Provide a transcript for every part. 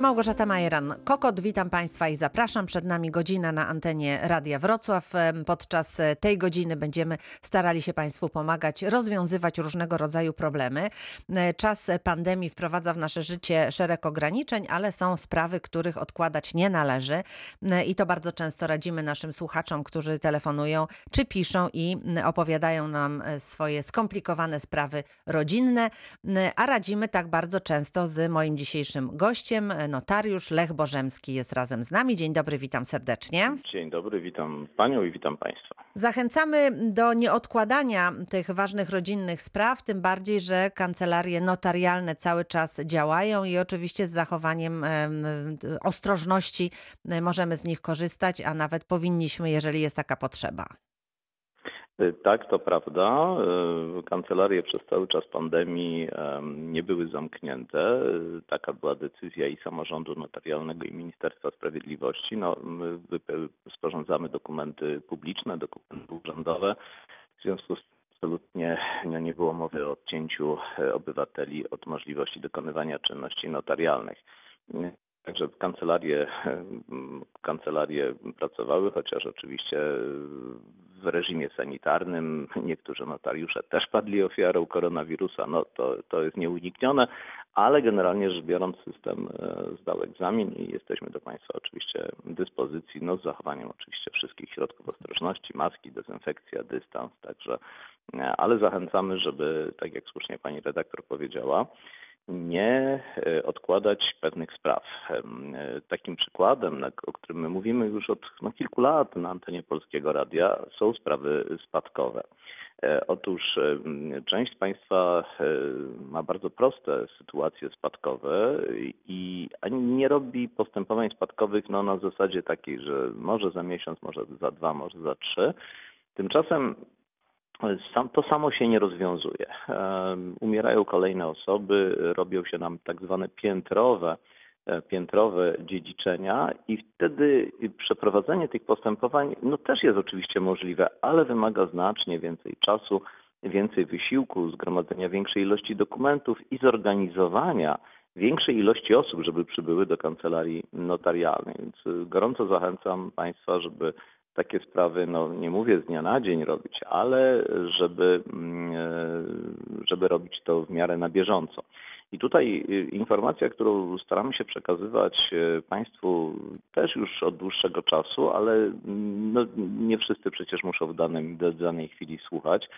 Małgorzata Majeran-Kokot, witam Państwa i zapraszam. Przed nami godzina na antenie Radia Wrocław. Podczas tej godziny będziemy starali się Państwu pomagać rozwiązywać różnego rodzaju problemy. Czas pandemii wprowadza w nasze życie szereg ograniczeń, ale są sprawy, których odkładać nie należy i to bardzo często radzimy naszym słuchaczom, którzy telefonują czy piszą i opowiadają nam swoje skomplikowane sprawy rodzinne, a radzimy tak bardzo często z moim dzisiejszym gościem, notariusz Lech Bożemski jest razem z nami. Dzień dobry, witam serdecznie. Dzień dobry, witam panią i witam państwa. Zachęcamy do nieodkładania tych ważnych rodzinnych spraw, tym bardziej, że kancelarie notarialne cały czas działają i oczywiście z zachowaniem ostrożności możemy z nich korzystać, a nawet powinniśmy, jeżeli jest taka potrzeba. Y, tak, to prawda. Y, kancelarie przez cały czas pandemii nie były zamknięte. Y, taka była decyzja i samorządu notarialnego i Ministerstwa Sprawiedliwości. No, my sporządzamy dokumenty publiczne, dokumenty urzędowe. W związku z absolutnie nie było mowy o odcięciu obywateli od możliwości dokonywania czynności notarialnych. Także kancelarie, kancelarie pracowały, chociaż oczywiście w reżimie sanitarnym. Niektórzy notariusze też padli ofiarą koronawirusa, no to, to jest nieuniknione, ale generalnie rzecz biorąc system e, zdał egzamin i jesteśmy do Państwa oczywiście dyspozycji, no z zachowaniem oczywiście wszystkich środków ostrożności, maski, dezynfekcja, dystans, także, e, ale zachęcamy, żeby, tak jak słusznie Pani redaktor powiedziała, nie e, odkładać pewnych spraw. E, takim przykładem, o którym my mówimy już od no, kilku lat na antenie Polskiego Radia, są sprawy spadkowe. E, otóż część z Państwa ma bardzo proste sytuacje spadkowe i nie robi postępowań spadkowych no, na zasadzie takiej, że może za miesiąc, może za dwa, może za trzy. Tymczasem to samo się nie rozwiązuje. Umierają kolejne osoby, robią się nam tak zwane piętrowe, e, piętrowe dziedziczenia i wtedy przeprowadzenie tych postępowań no też jest oczywiście możliwe, ale wymaga znacznie więcej czasu, więcej wysiłku, zgromadzenia większej ilości dokumentów i zorganizowania większej ilości osób, żeby przybyły do kancelarii notarialnej. Więc gorąco zachęcam Państwa, żeby takie sprawy, no nie mówię z dnia na dzień robić, ale żeby, mm, e, żeby robić to w miarę na bieżąco. I tutaj y, informacja, którą staramy się przekazywać e, Państwu też już od dłuższego czasu, ale mm, no, nie wszyscy przecież muszą w danej, w danej chwili słuchać.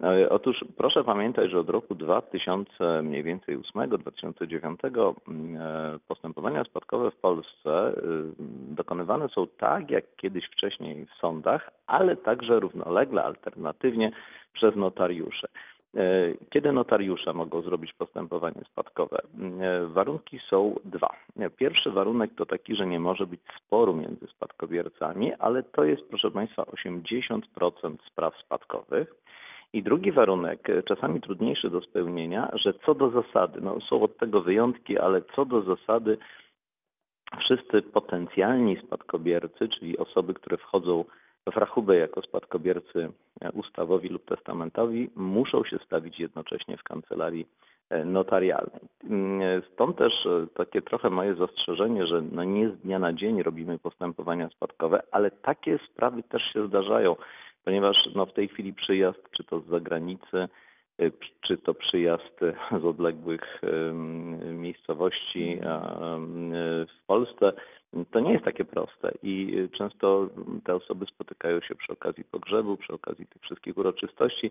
E, otóż proszę pamiętać, że od roku 2000, mniej więcej 8-2009 mm, e, postępowania spadkowe w Polsce dokonywane są tak, jak kiedyś wcześniej w sądach, ale także równolegle, alternatywnie przez notariuszy. E, kiedy notariusze mogą zrobić postępowanie spadkowe? E, warunki są dwa. Pierwszy warunek to taki, że nie może być sporu między spadkobiercami, ale to jest, proszę Państwa, 80% spraw spadkowych. I drugi warunek, e, czasami trudniejszy do spełnienia, że co do zasady, no są od tego wyjątki, ale co do zasady wszyscy potencjalni spadkobiercy, czyli osoby, które wchodzą w rachubę jako spadkobiercy ustawowi lub testamentowi muszą się stawić jednocześnie w kancelarii e, notarialnej. Mm, stąd też e, takie trochę moje zastrzeżenie, że no nie z dnia na dzień robimy postępowania spadkowe, ale takie sprawy też się zdarzają, ponieważ no w tej chwili przyjazd, czy to z zagranicy, e, czy to przyjazd z odległych miejscowości w Polsce. To nie jest takie proste i często te osoby spotykają się przy okazji pogrzebu, przy okazji tych wszystkich uroczystości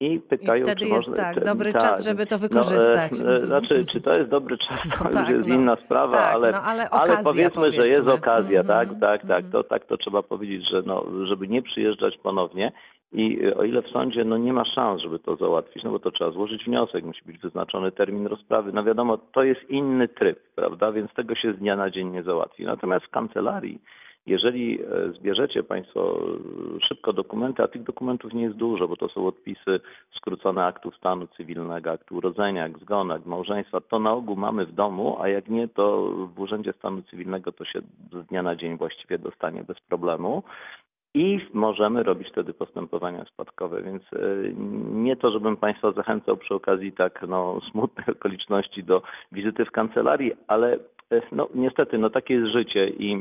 i pytają, I wtedy czy jest można, tak, dobry tak, czas, żeby to wykorzystać. No, e, znaczy, czy to jest dobry czas, to no, już jest no, inna sprawa, tak, ale, no, ale, ale powiedzmy, powiedzmy, że jest okazja, tak, mm tak, tak, to, tak to trzeba powiedzieć, że no, żeby nie przyjeżdżać ponownie, i o ile w sądzie no nie ma szans, żeby to załatwić, no bo to trzeba złożyć wniosek, musi być wyznaczony termin rozprawy. No wiadomo, to jest inny tryb, prawda? Więc tego się z dnia na dzień nie załatwi. Natomiast w kancelarii, jeżeli e, zbierzecie Państwo szybko dokumenty, a tych dokumentów nie jest dużo, bo to są odpisy skrócone aktów stanu cywilnego, aktu urodzenia, akt zgonu, akt małżeństwa, to na ogół mamy w domu, a jak nie, to w Urzędzie Stanu Cywilnego to się z dnia na dzień właściwie dostanie bez problemu i możemy robić wtedy postępowania spadkowe. Więc e, nie to, żebym Państwa zachęcał przy okazji tak no, smutnych okoliczności do wizyty w kancelarii, ale e, no niestety, no takie jest życie i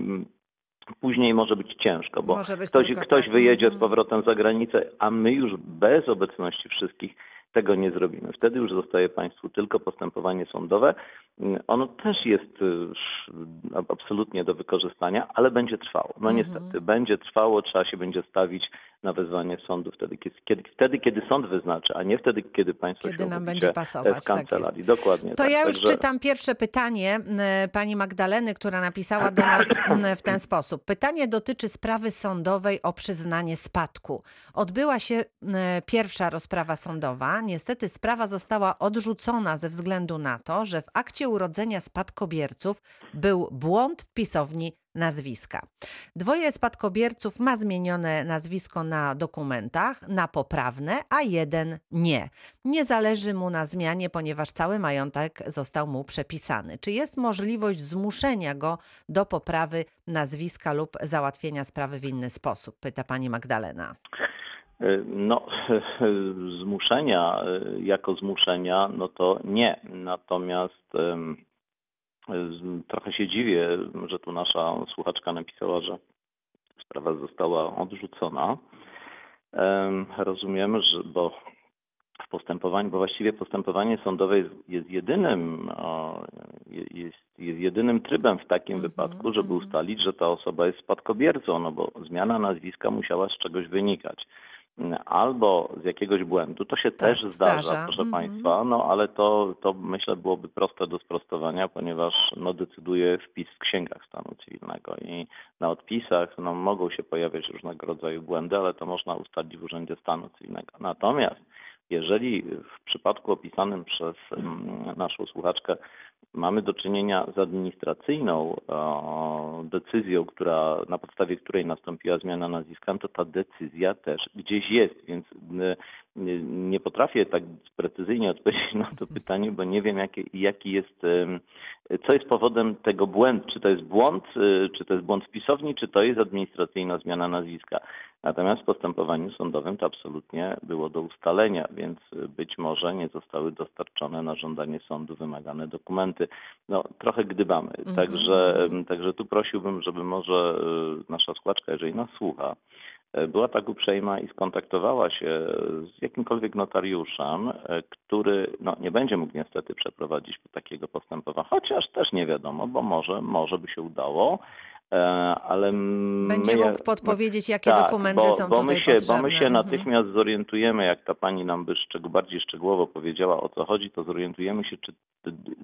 później może być ciężko, bo być ktoś, tylko ktoś tak. wyjedzie z Mhm. powrotem za granicę, a my już bez obecności wszystkich tego nie zrobimy. Wtedy już zostaje państwu tylko postępowanie sądowe. Mm, Ono też jest y, absolutnie do wykorzystania, ale będzie trwało. No Mhm. niestety, będzie trwało, trzeba się będzie stawić na wezwanie sądu wtedy kiedy, wtedy, kiedy sąd wyznaczy, a nie wtedy, kiedy państwo Kiedy się nam będzie pasować, w tak kancelarii. Dokładnie To tak. ja już Także- czytam pierwsze pytanie pani Magdaleny, która napisała do nas w ten sposób. Pytanie dotyczy sprawy sądowej o przyznanie spadku. Odbyła się pierwsza rozprawa sądowa. Niestety sprawa została odrzucona ze względu na to, że w akcie urodzenia spadkobierców był błąd w pisowni nazwiska. Dwoje spadkobierców ma zmienione nazwisko na dokumentach na poprawne, a jeden nie. Nie zależy mu na zmianie, ponieważ cały majątek został mu przepisany. Czy jest możliwość zmuszenia go do poprawy nazwiska lub załatwienia sprawy w inny sposób? Pyta pani Magdalena. No, zmuszenia y, jako zmuszenia, no to nie. Natomiast trochę się dziwię, że tu nasza słuchaczka napisała, że sprawa została odrzucona. Em, Rozumiem, że bo w postępowaniu, bo właściwie postępowanie sądowe jest, jest jedynym jest, jest jedynym trybem w takim Mhm, wypadku, żeby mhm. ustalić, że ta osoba jest spadkobiercą, no bo zmiana nazwiska musiała z czegoś wynikać. Albo z jakiegoś błędu, to się też zdarza, zdarza. proszę Mhm. Państwa, no ale to, to myślę byłoby proste do sprostowania, ponieważ no, decyduje wpis w księgach stanu cywilnego i na odpisach no, mogą się pojawiać różnego rodzaju błędy, ale to można ustalić w Urzędzie Stanu Cywilnego. Natomiast jeżeli w przypadku opisanym przez mm, naszą słuchaczkę mamy do czynienia z administracyjną e, decyzją, która, na podstawie której nastąpiła zmiana nazwiska, no to ta decyzja też gdzieś jest, więc y, nie potrafię tak precyzyjnie odpowiedzieć na to pytanie, bo nie wiem jaki, jaki jest, co jest powodem tego błędu, czy to jest błąd, y, czy to jest błąd w pisowni, czy to jest administracyjna zmiana nazwiska. Natomiast w postępowaniu sądowym to absolutnie było do ustalenia, więc y, być może nie zostały dostarczone na żądanie sądu wymagane dokumenty. No, trochę gdybamy. Mhm, Także, także tu prosiłbym, żeby może y, nasza skłaczka, jeżeli nas słucha, była tak uprzejma i skontaktowała się z jakimkolwiek notariuszem, e, który no, nie będzie mógł niestety przeprowadzić takiego postępowania, chociaż też nie wiadomo, bo może, może by się udało, e, ale m- Będzie my, mógł podpowiedzieć, jakie tak, dokumenty bo, są bo tutaj my się, potrzebne. Bo my się Mhm. natychmiast zorientujemy, jak ta pani nam by szczeg- bardziej szczegółowo powiedziała o co chodzi, to zorientujemy się, czy,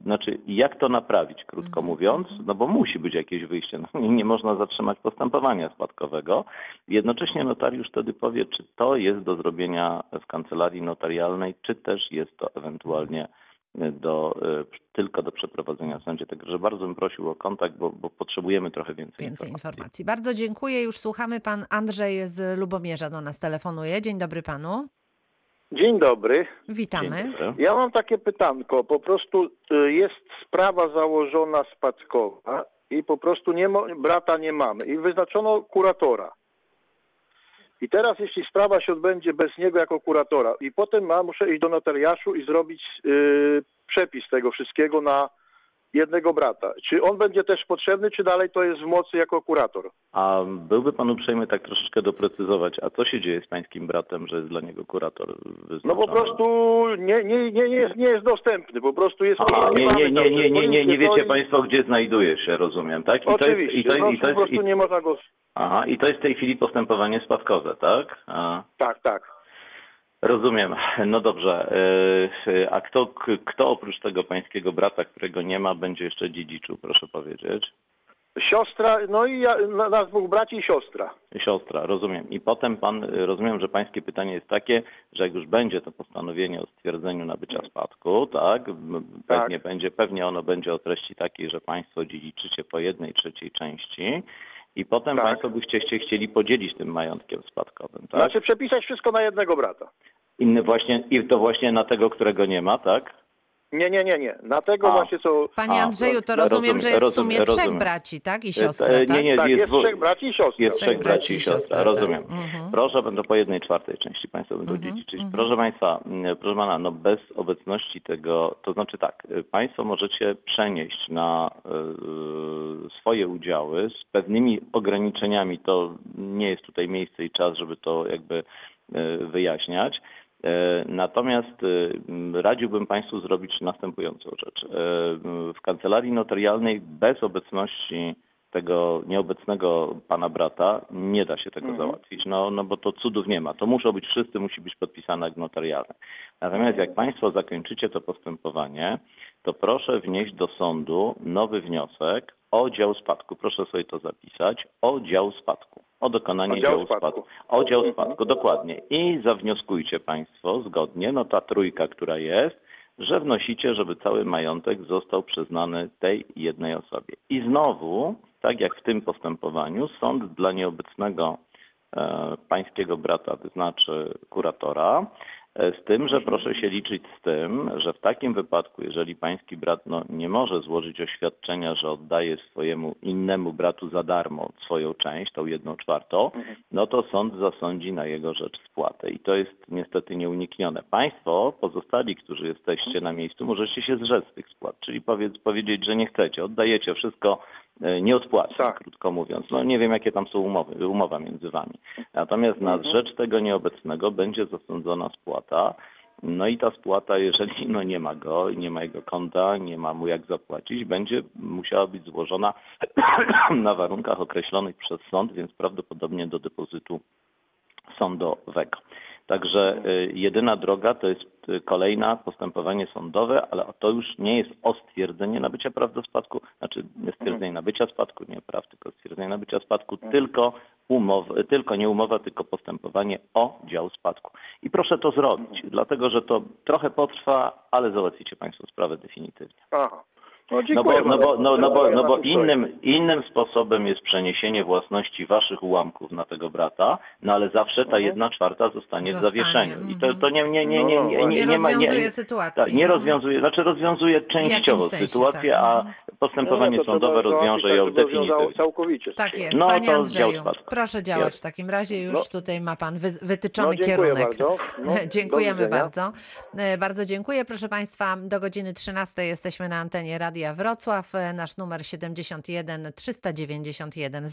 znaczy jak to naprawić, krótko Mhm. mówiąc, no bo musi być jakieś wyjście. No, nie, nie można zatrzymać postępowania spadkowego. Jednocześnie notariusz wtedy powie, czy to jest do zrobienia w kancelarii notarialnej, czy też jest to ewentualnie do, e, tylko do przeprowadzenia w sądzie. Także bardzo bym prosił o kontakt, bo, bo potrzebujemy trochę więcej, Więcej informacji. informacji. Bardzo dziękuję. Już słuchamy. Pan Andrzej z Lubomierza do nas telefonuje. Dzień dobry panu. Dzień dobry. Witamy. Dzień dobry. Ja mam takie pytanko. Po prostu y, jest sprawa założona spadkowa i po prostu nie mo- brata nie mamy. I wyznaczono kuratora. I teraz jeśli sprawa się odbędzie bez niego jako kuratora i potem ma, muszę iść do notariuszu i zrobić y, przepis tego wszystkiego na jednego brata. Czy on będzie też potrzebny, czy dalej to jest w mocy jako kurator? A byłby pan uprzejmy tak troszeczkę doprecyzować, a co się dzieje z pańskim bratem, że jest dla niego kurator wyznaczony? No po prostu nie, nie, nie, nie, jest, nie jest dostępny. Po prostu jest Aha, nie, nie, nie, nie, nie, nie, nie wiecie państwo, gdzie znajduje się, rozumiem, tak? I to jest, Oczywiście, i to jest, i to po jest, prostu i, nie można go... aha, I to jest w tej chwili postępowanie spadkowe, tak? A, Tak, tak. rozumiem. No dobrze. Yy, A kto, kto oprócz tego pańskiego brata, którego nie ma, będzie jeszcze dziedziczył, proszę powiedzieć? Siostra, no i ja, na- nas dwóch braci i siostra. Siostra, rozumiem. I potem pan, y, rozumiem, że pańskie pytanie jest takie, że jak już będzie to postanowienie o stwierdzeniu nabycia spadku, tak, Tak. pewnie będzie, pewnie ono będzie o treści takiej, że państwo dziedziczycie po jednej trzeciej części i potem Tak. państwo byście chcie- chcieli podzielić tym majątkiem spadkowym, tak? Znaczy przepisać wszystko na jednego brata. Inny właśnie, i to właśnie na tego, którego nie ma, tak? Nie, nie, nie, nie. Na tego A. właśnie co... Panie A, Andrzeju, to rozumiem, rozumiem, że jest w rozumiem, sumie trzech rozumiem. braci, tak? I E, siostra, nie, tak? nie, Tak, jest jest dwóch- trzech braci i siostra. Jest Trzech trzech braci i siostra, tak. rozumiem. Mhm. Proszę, będę po jednej czwartej części Państwo będą Mhm, dziedziczyć. mhm. Proszę Państwa, proszę Pana, no bez obecności tego, to znaczy tak, y, Państwo możecie przenieść na y, swoje udziały z pewnymi ograniczeniami, to nie jest tutaj miejsce i czas, żeby to jakby y, wyjaśniać. E, Natomiast m, radziłbym Państwu zrobić następującą rzecz. E, W kancelarii notarialnej bez obecności tego nieobecnego pana brata nie da się tego Mhm. załatwić, no, no bo to cudów nie ma. To muszą być wszyscy, musi być podpisane akt notarialny. Natomiast jak Państwo zakończycie to postępowanie, to proszę wnieść do sądu nowy wniosek o dział spadku. Proszę sobie to zapisać. O dział spadku. O dokonanie O dział działu spadku. spadku. O dział Mhm. spadku, dokładnie. I zawnioskujcie Państwo zgodnie, no ta trójka, która jest, że wnosicie, żeby cały majątek został przyznany tej jednej osobie. I znowu, tak jak w tym postępowaniu, sąd dla nieobecnego e, pańskiego brata wyznaczy kuratora, z tym, że proszę się liczyć z tym, że w takim wypadku, jeżeli pański brat no, nie może złożyć oświadczenia, że oddaje swojemu innemu bratu za darmo swoją część, tą jedną czwartą, no to sąd zasądzi na jego rzecz spłatę. I to jest niestety nieuniknione. Państwo, pozostali, którzy jesteście na miejscu, możecie się zrzec tych spłat, czyli powiedz, powiedzieć, że nie chcecie, oddajecie wszystko e, nieodpłatnie, Tak. krótko mówiąc. No nie wiem, jakie tam są umowy, umowa między wami. Natomiast na rzecz tego nieobecnego będzie zasądzona spłata. No i ta spłata, jeżeli no nie ma go, nie ma jego konta, nie ma mu jak zapłacić, będzie musiała być złożona na warunkach określonych przez sąd, więc prawdopodobnie do depozytu sądowego. Także y, jedyna droga to jest y, kolejna postępowanie sądowe, ale to już nie jest o stwierdzenie nabycia praw do spadku, znaczy nie stwierdzenie nabycia spadku, nie praw, tylko stwierdzenie nabycia spadku, tylko umow, tylko nie umowa, tylko postępowanie o dział spadku. I proszę to zrobić, dlatego że to trochę potrwa, ale załatwicie Państwo sprawę definitywnie. Aha. No, No bo, no bo, no, no bo, no bo to innym, innym sposobem jest przeniesienie własności waszych ułamków na tego brata, no ale zawsze ta Mhm. jedna czwarta zostanie w zawieszeniu. I to, mhm. to nie, nie, nie, nie, No, nie, nie, Nie nie ma... Nie, rozwiązuje nie, sytuacji. tak, nie rozwiązuje, znaczy rozwiązuje częściowo sensie, sytuację, tak. a Mhm. postępowanie No, to sądowe trzeba rozwiąże ją tak, definitywnie. Całkowicie. Tak jest, No, panie to Andrzeju, dział proszę działać Jest. w takim razie, już No. tutaj ma pan wy, wytyczony No, kierunek. bardzo. No, Dziękujemy bardzo. E, Bardzo dziękuję. Proszę Państwa, do godziny 13 jesteśmy na antenie Radia Wrocław. E, Nasz numer 71 391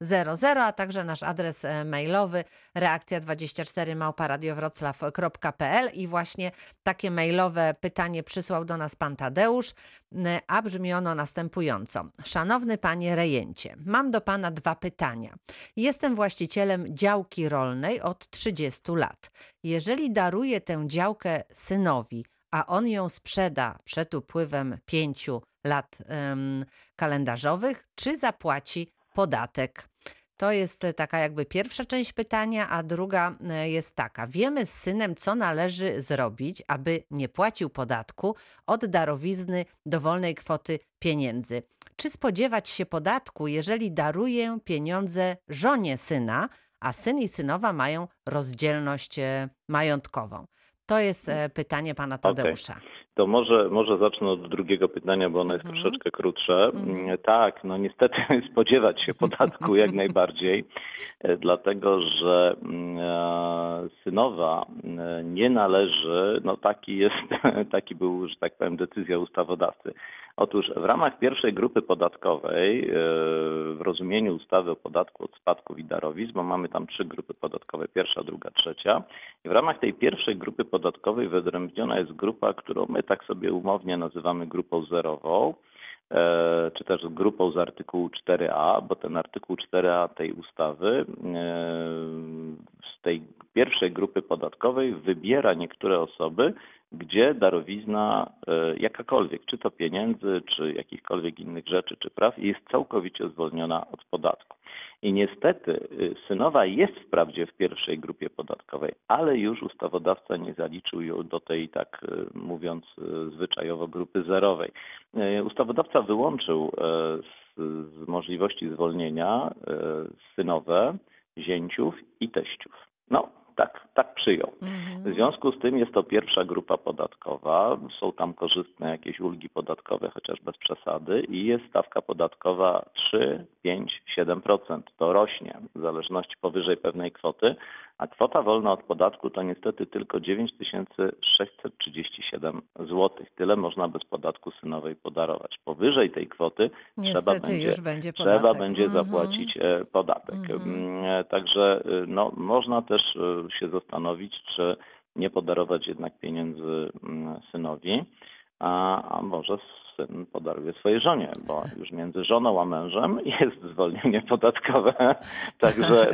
0000, a także nasz adres e, mailowy reakcja24 małparadiowroclaw.pl i właśnie takie mailowe pytanie przysłał do nas pan Tadeusz, a brzmi ono następująco. Szanowny panie Rejencie, mam do pana dwa pytania. Jestem właścicielem działki rolnej od 30 lat. Jeżeli daruję tę działkę synowi, a on ją sprzeda przed upływem pięciu lat em, kalendarzowych, czy zapłaci podatek? To jest taka jakby pierwsza część pytania, a druga e, jest taka. Wiemy z synem, co należy zrobić, aby nie płacił podatku od darowizny dowolnej kwoty pieniędzy. Czy spodziewać się podatku, jeżeli daruję pieniądze żonie syna, a syn i synowa mają rozdzielność e, majątkową? To jest e, pytanie pana. Tadeusza. To może, może zacznę od drugiego pytania, bo ono jest Mhm. troszeczkę krótsze. Mhm. Mm, Tak, no niestety spodziewać się podatku jak najbardziej, e, dlatego że mm, e, synowa mm, nie należy, no taki jest, taki był, że tak powiem, decyzja ustawodawcy. Otóż w ramach pierwszej grupy podatkowej, e, w rozumieniu ustawy o podatku od spadków i darowizn, bo mamy tam trzy grupy podatkowe, pierwsza, druga, trzecia, i w ramach tej pierwszej grupy podatkowej wyodrębniona jest grupa, którą my tak sobie umownie nazywamy grupą zerową, e, czy też grupą z artykułu 4a, bo ten artykuł 4a tej ustawy e, z tej pierwszej grupy podatkowej wybiera niektóre osoby, gdzie darowizna e, jakakolwiek, czy to pieniędzy, czy jakichkolwiek innych rzeczy, czy praw, jest całkowicie zwolniona od podatku. I niestety y, synowa jest wprawdzie w pierwszej grupie podatkowej, ale już ustawodawca nie zaliczył ją do tej, tak y, mówiąc y, zwyczajowo, grupy zerowej. Ustawodawca wyłączył e, z, z możliwości zwolnienia e, synowe, zięciów i teściów. No, tak, tak przyjął. Mhm. W związku z tym jest to pierwsza grupa podatkowa. Są tam korzystne jakieś ulgi podatkowe, chociaż bez przesady, i jest stawka podatkowa 3, 5, 7%. To rośnie w zależności powyżej pewnej kwoty, a kwota wolna od podatku to niestety tylko 9637 zł. Tyle można bez podatku synowej podarować. Powyżej tej kwoty trzeba Niestety będzie, już będzie trzeba będzie Mhm. zapłacić e, podatek. Mhm. Mm, e, Także y, no, można też się zastanowić, czy nie podarować jednak pieniędzy mm, synowi, a, a może syn podaruje swojej żonie, bo już między żoną a mężem jest zwolnienie podatkowe. Także,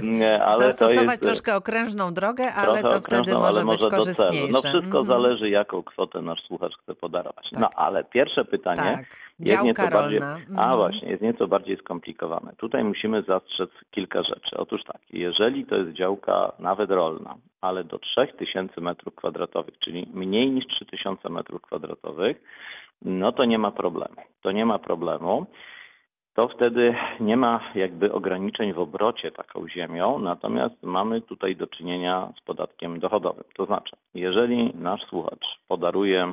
ale to Zastosować jest troszkę okrężną drogę, ale to wtedy może ale być może do celu. korzystniejsze. No wszystko Mhm. zależy, jaką kwotę nasz słuchacz chce podarować. No Tak. ale pierwsze pytanie Tak, jest nieco działka bardziej, rolna. a Mhm. właśnie, jest nieco bardziej skomplikowane. Tutaj musimy zastrzec kilka rzeczy. Otóż tak, jeżeli to jest działka nawet rolna, ale do 3000 metrów kwadratowych, czyli mniej niż 3000 metrów kwadratowych, no to nie ma problemu. To nie ma problemu. To wtedy nie ma jakby ograniczeń w obrocie taką ziemią, natomiast mamy tutaj do czynienia z podatkiem dochodowym. To znaczy, jeżeli nasz słuchacz podaruje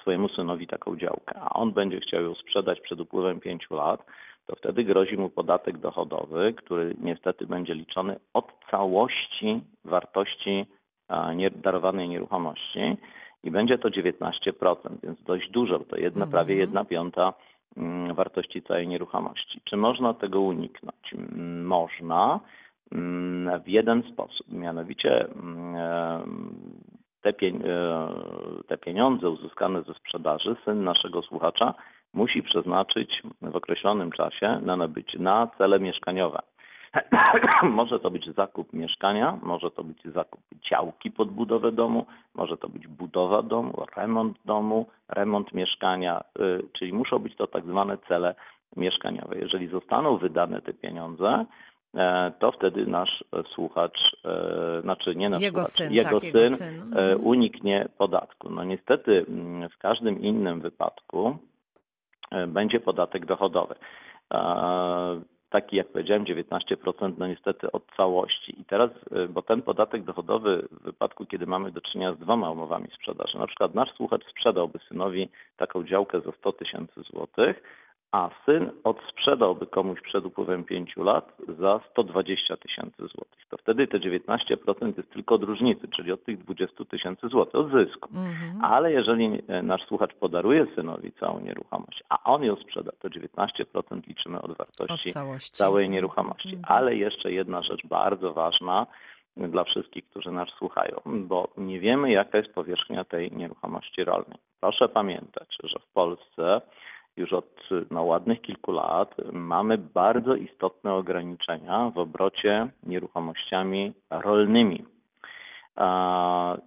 swojemu synowi taką działkę, a on będzie chciał ją sprzedać przed upływem pięciu lat, to wtedy grozi mu podatek dochodowy, który niestety będzie liczony od całości wartości darowanej nieruchomości i będzie to 19%, więc dość dużo, to jedna, Mhm. prawie jedna piąta mm, wartości całej nieruchomości. Czy można tego uniknąć? Można mm, w jeden sposób, mianowicie mm, pien- e, te pieniądze uzyskane ze sprzedaży syn naszego słuchacza musi przeznaczyć w określonym czasie na nabycie, na cele mieszkaniowe. może to być zakup mieszkania, może to być zakup działki pod budowę domu, może to być budowa domu, remont domu, remont mieszkania, y, czyli muszą być to tak zwane cele mieszkaniowe. Jeżeli zostaną wydane te pieniądze, e, to wtedy nasz słuchacz, e, znaczy nie nasz Jego słuchacz, syn, jego tak, jego syn syn. e, uniknie podatku. No niestety mm, w każdym innym wypadku będzie podatek dochodowy. Taki, jak powiedziałem, 19% no niestety od całości. I teraz, e, bo ten podatek dochodowy w wypadku, kiedy mamy do czynienia z dwoma umowami sprzedaży, na przykład nasz słuchacz sprzedałby synowi taką działkę za 100 tysięcy złotych, a syn odsprzedałby komuś przed upływem 5 lat za 120 tysięcy złotych. To wtedy te 19% jest tylko od różnicy, czyli od tych 20 tysięcy złotych, od zysku. Mhm. Ale jeżeli e, nasz słuchacz podaruje synowi całą nieruchomość, a on ją sprzeda, to 19% liczymy od Od wartości całości. całej nieruchomości. Mhm. Ale jeszcze jedna rzecz bardzo ważna dla wszystkich, którzy nas słuchają, bo nie wiemy, jaka jest powierzchnia tej nieruchomości rolnej. Proszę pamiętać, że w Polsce już od no, ładnych kilku lat mamy bardzo istotne ograniczenia w obrocie nieruchomościami rolnymi.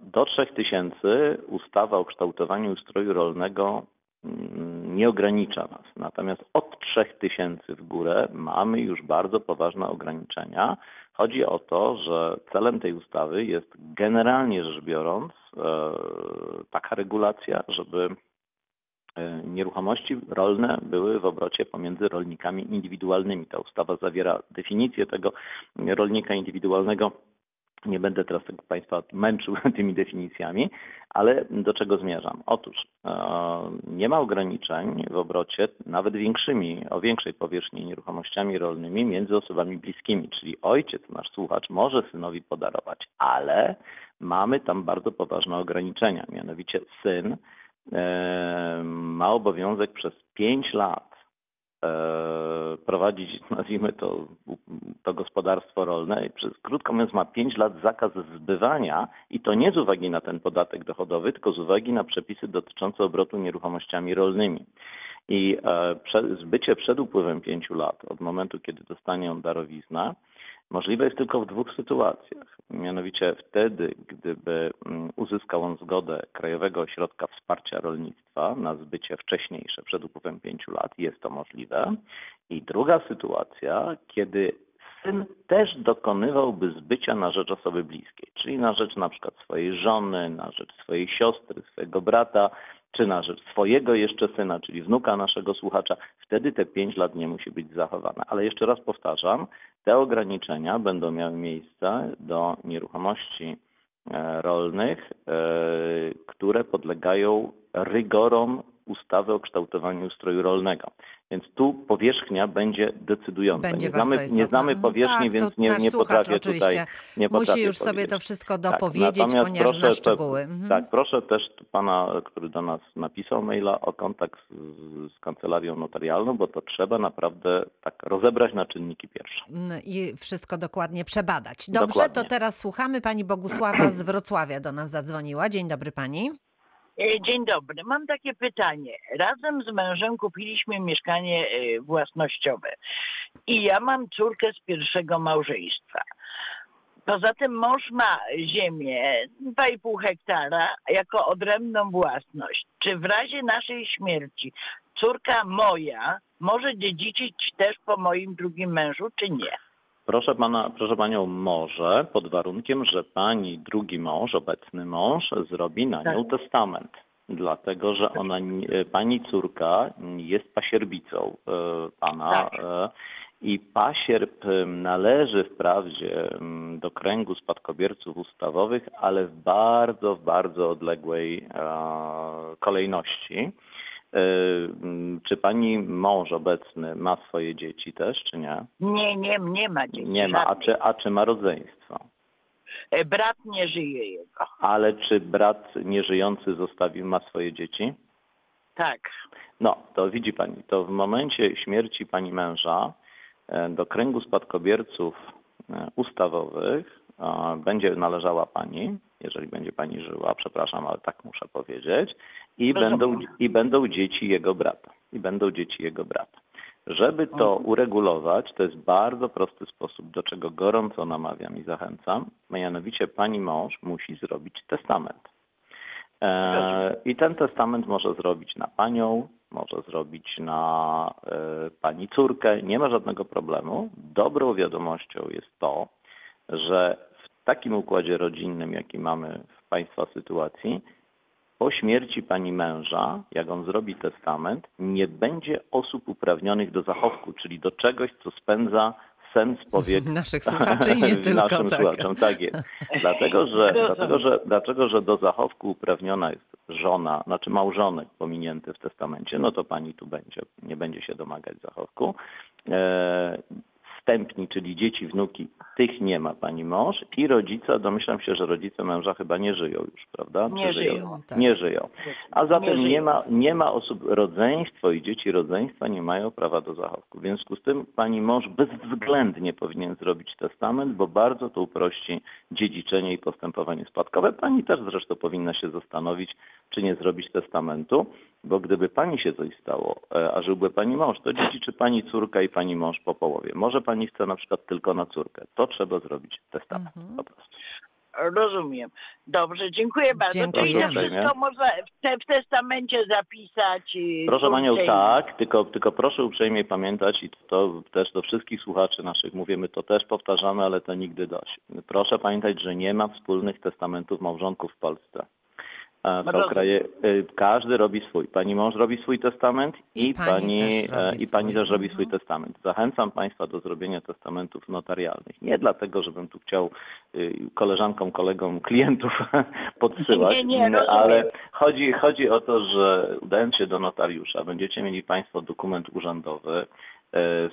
Do 3000 ustawa o kształtowaniu ustroju rolnego mm, nie ogranicza nas. Natomiast od 3000 w górę mamy już bardzo poważne ograniczenia. Chodzi o to, że celem tej ustawy jest generalnie rzecz biorąc e, taka regulacja, żeby nieruchomości rolne były w obrocie pomiędzy rolnikami indywidualnymi. Ta ustawa zawiera definicję tego rolnika indywidualnego. Nie będę teraz tego Państwa męczył tymi definicjami, ale do czego zmierzam? Otóż e, nie ma ograniczeń w obrocie nawet większymi, o większej powierzchni nieruchomościami rolnymi między osobami bliskimi, czyli ojciec, nasz słuchacz, może synowi podarować, ale mamy tam bardzo poważne ograniczenia. Mianowicie syn e, ma obowiązek przez 5 lat e, prowadzić, nazwijmy to, to gospodarstwo rolne. I Przez, krótko mówiąc, ma 5 lat zakaz zbywania i to nie z uwagi na ten podatek dochodowy, tylko z uwagi na przepisy dotyczące obrotu nieruchomościami rolnymi. I e, zbycie przed upływem 5 lat, od momentu, kiedy dostanie on darowiznę, możliwe jest tylko w dwóch sytuacjach. Mianowicie wtedy, gdyby mm, uzyskał on zgodę Krajowego Ośrodka Wsparcia Rolnictwa na zbycie wcześniejsze, przed upływem 5 lat, jest to możliwe. I druga sytuacja, kiedy syn też dokonywałby zbycia na rzecz osoby bliskiej, czyli na rzecz na przykład swojej żony, na rzecz swojej siostry, swojego brata, czy na rzecz swojego jeszcze syna, czyli wnuka naszego słuchacza, wtedy te 5 lat nie musi być zachowane. Ale jeszcze raz powtarzam, te ograniczenia będą miały miejsce do nieruchomości e, rolnych, e, które podlegają rygorom ustawy o kształtowaniu ustroju rolnego. Więc tu powierzchnia będzie decydująca. Będzie nie, znamy, nie znamy Mhm. powierzchni, tak, więc nie, nie słuchacz potrafię tutaj nie Musi potrafię już sobie to wszystko Tak, dopowiedzieć, natomiast ponieważ proszę szczegóły. Mhm. Tak, proszę też pana, który do nas napisał maila o kontakt z, z kancelarią notarialną, bo to trzeba naprawdę tak rozebrać na czynniki pierwsze. Mm, I wszystko dokładnie przebadać. Dobrze, Dokładnie. to teraz słuchamy. Pani Bogusława z Wrocławia do nas zadzwoniła. Dzień dobry pani. E, Dzień dobry. Mam takie pytanie. Razem z mężem kupiliśmy mieszkanie e, własnościowe i ja mam córkę z pierwszego małżeństwa. Poza tym mąż ma ziemię 2,5 hektara jako odrębną własność. Czy w razie naszej śmierci córka moja może dziedziczyć też po moim drugim mężu, czy nie? Proszę pana, proszę panią, może pod warunkiem, że pani drugi mąż, obecny mąż, zrobi na nią testament. Dlatego, że ona, nie- pani córka jest pasierbicą e, pana Tak. e, i pasierb należy wprawdzie do kręgu spadkobierców ustawowych, ale w bardzo, w bardzo odległej e, kolejności. E, m, Czy pani mąż obecny ma swoje dzieci też, czy nie? Nie, nie, nie ma dzieci. Nie ma. A czy, a czy ma rodzeństwo? E, Brat nie żyje jego. Ale czy brat nieżyjący zostawił, ma swoje dzieci? Tak. No, to widzi pani, to w momencie śmierci pani męża e, do kręgu spadkobierców ustawowych będzie należała pani, jeżeli będzie pani żyła, przepraszam, ale tak muszę powiedzieć, i będą, i będą dzieci jego brata. I będą dzieci jego brata. Żeby to uregulować, to jest bardzo prosty sposób, do czego gorąco namawiam i zachęcam. Mianowicie pani mąż musi zrobić testament. E, I ten testament może zrobić na panią, może zrobić na e, pani córkę, nie ma żadnego problemu. Dobrą wiadomością jest to, że takim układzie rodzinnym, jaki mamy w państwa sytuacji, po śmierci pani męża, jak on zrobi testament, nie będzie osób uprawnionych do zachowku, czyli do czegoś, co spędza sen z powiek Naszych słuchaczy nie tylko. naszym tak. słuchaczom. Tak jest. Dlatego że, dlatego, że, dlatego, że do zachowku uprawniona jest żona, znaczy małżonek pominięty w testamencie, no to pani tu będzie, nie będzie się domagać zachowku. Wstępni, czyli dzieci, wnuki, tych nie ma pani mąż i rodzice, domyślam się, że rodzice męża chyba nie żyją już, prawda? Nie Czy żyją. Tak. Nie żyją. A zatem żyją. nie ma, nie ma osób, rodzeństwo i dzieci rodzeństwa nie mają prawa do zachowku. W związku z tym pani mąż bezwzględnie powinien zrobić testament, bo bardzo to uprości dziedziczenie i postępowanie spadkowe. Pani też zresztą powinna się zastanowić, czy nie zrobić testamentu, bo gdyby pani się coś stało, e, a żyłby pani mąż, to dziedziczy pani córka i pani mąż po połowie. Może pani chce na przykład tylko na córkę. To trzeba zrobić testament Mhm. po prostu. Rozumiem. Dobrze, dziękuję bardzo. Dziękuję. Czyli to wszystko można w, te, w testamencie zapisać. Proszę panią, uprzejmie. tak, tylko, tylko proszę uprzejmie pamiętać i to też do wszystkich słuchaczy naszych mówimy, to też powtarzamy, ale to nigdy dość. Proszę pamiętać, że nie ma wspólnych testamentów małżonków w Polsce. Są kraje, y, każdy robi swój. Pani mąż robi swój testament i, I pani pani, też robi e, i pani swój. też robi Mhm. swój testament. Zachęcam Państwa do zrobienia testamentów notarialnych. Nie dlatego, żebym tu chciał y, koleżankom, kolegom, klientów podsyłać, Nie, nie, rozumiem. ale chodzi, chodzi o to, że udając się do notariusza, będziecie mieli Państwo dokument urzędowy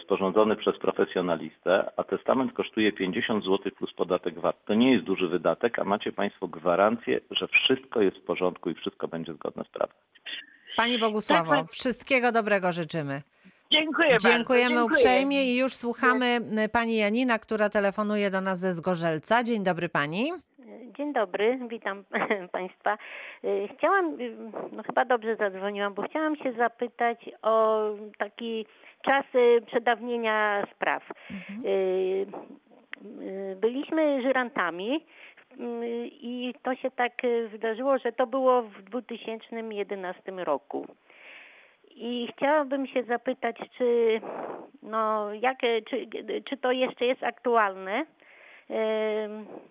sporządzony przez profesjonalistę, a testament kosztuje 50 zł plus podatek VAT. To nie jest duży wydatek, a macie Państwo gwarancję, że wszystko jest w porządku i wszystko będzie zgodne z prawem. Pani Bogusławo, Tak, tak. wszystkiego dobrego życzymy. Dziękuję bardzo. Dziękujemy dziękuję. uprzejmie i już słuchamy pani Janina, która telefonuje do nas ze Zgorzelca. Dzień dobry pani. Dzień dobry, witam Państwa. Y, Chciałam, y, no chyba dobrze zadzwoniłam, bo chciałam się zapytać o taki czas przedawnienia spraw. Y, y, Byliśmy żyrantami y, i to się tak wydarzyło, że to było w 2011 roku. I chciałabym się zapytać, czy, no, jak, czy, czy to jeszcze jest aktualne?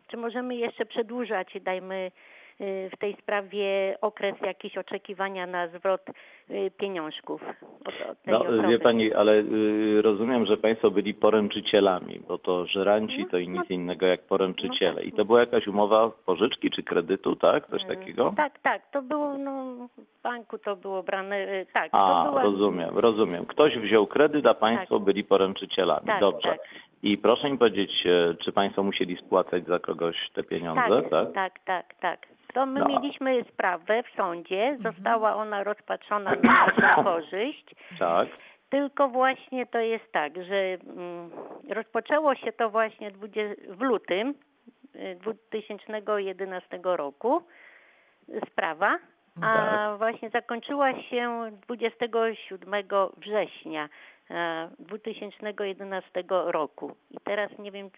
Czy możemy jeszcze przedłużać, dajmy w tej sprawie okres jakiś oczekiwania na zwrot pieniążków od, od tej No, osoby. wie pani, ale y, rozumiem, że państwo byli poręczycielami, bo to żeranci to i nic innego jak poręczyciele. I to była jakaś umowa pożyczki czy kredytu, tak? Coś takiego? Tak, tak, to było, no, w banku to było brane, y, tak. A, była, rozumiem, rozumiem. Ktoś wziął kredyt, a państwo Tak. byli poręczycielami. Tak, Dobrze. tak. I proszę mi powiedzieć, e, czy państwo musieli spłacać za kogoś te pieniądze, Tak, tak? tak, tak, tak. To my No. mieliśmy sprawę w sądzie, Mhm. została ona rozpatrzona na naszą korzyść. Tak. Tylko właśnie to jest tak, że mm, rozpoczęło się to właśnie 20, w lutym y, 2011 roku y, sprawa, a Tak. właśnie zakończyła się 27 września 2011 roku. I teraz nie wiem,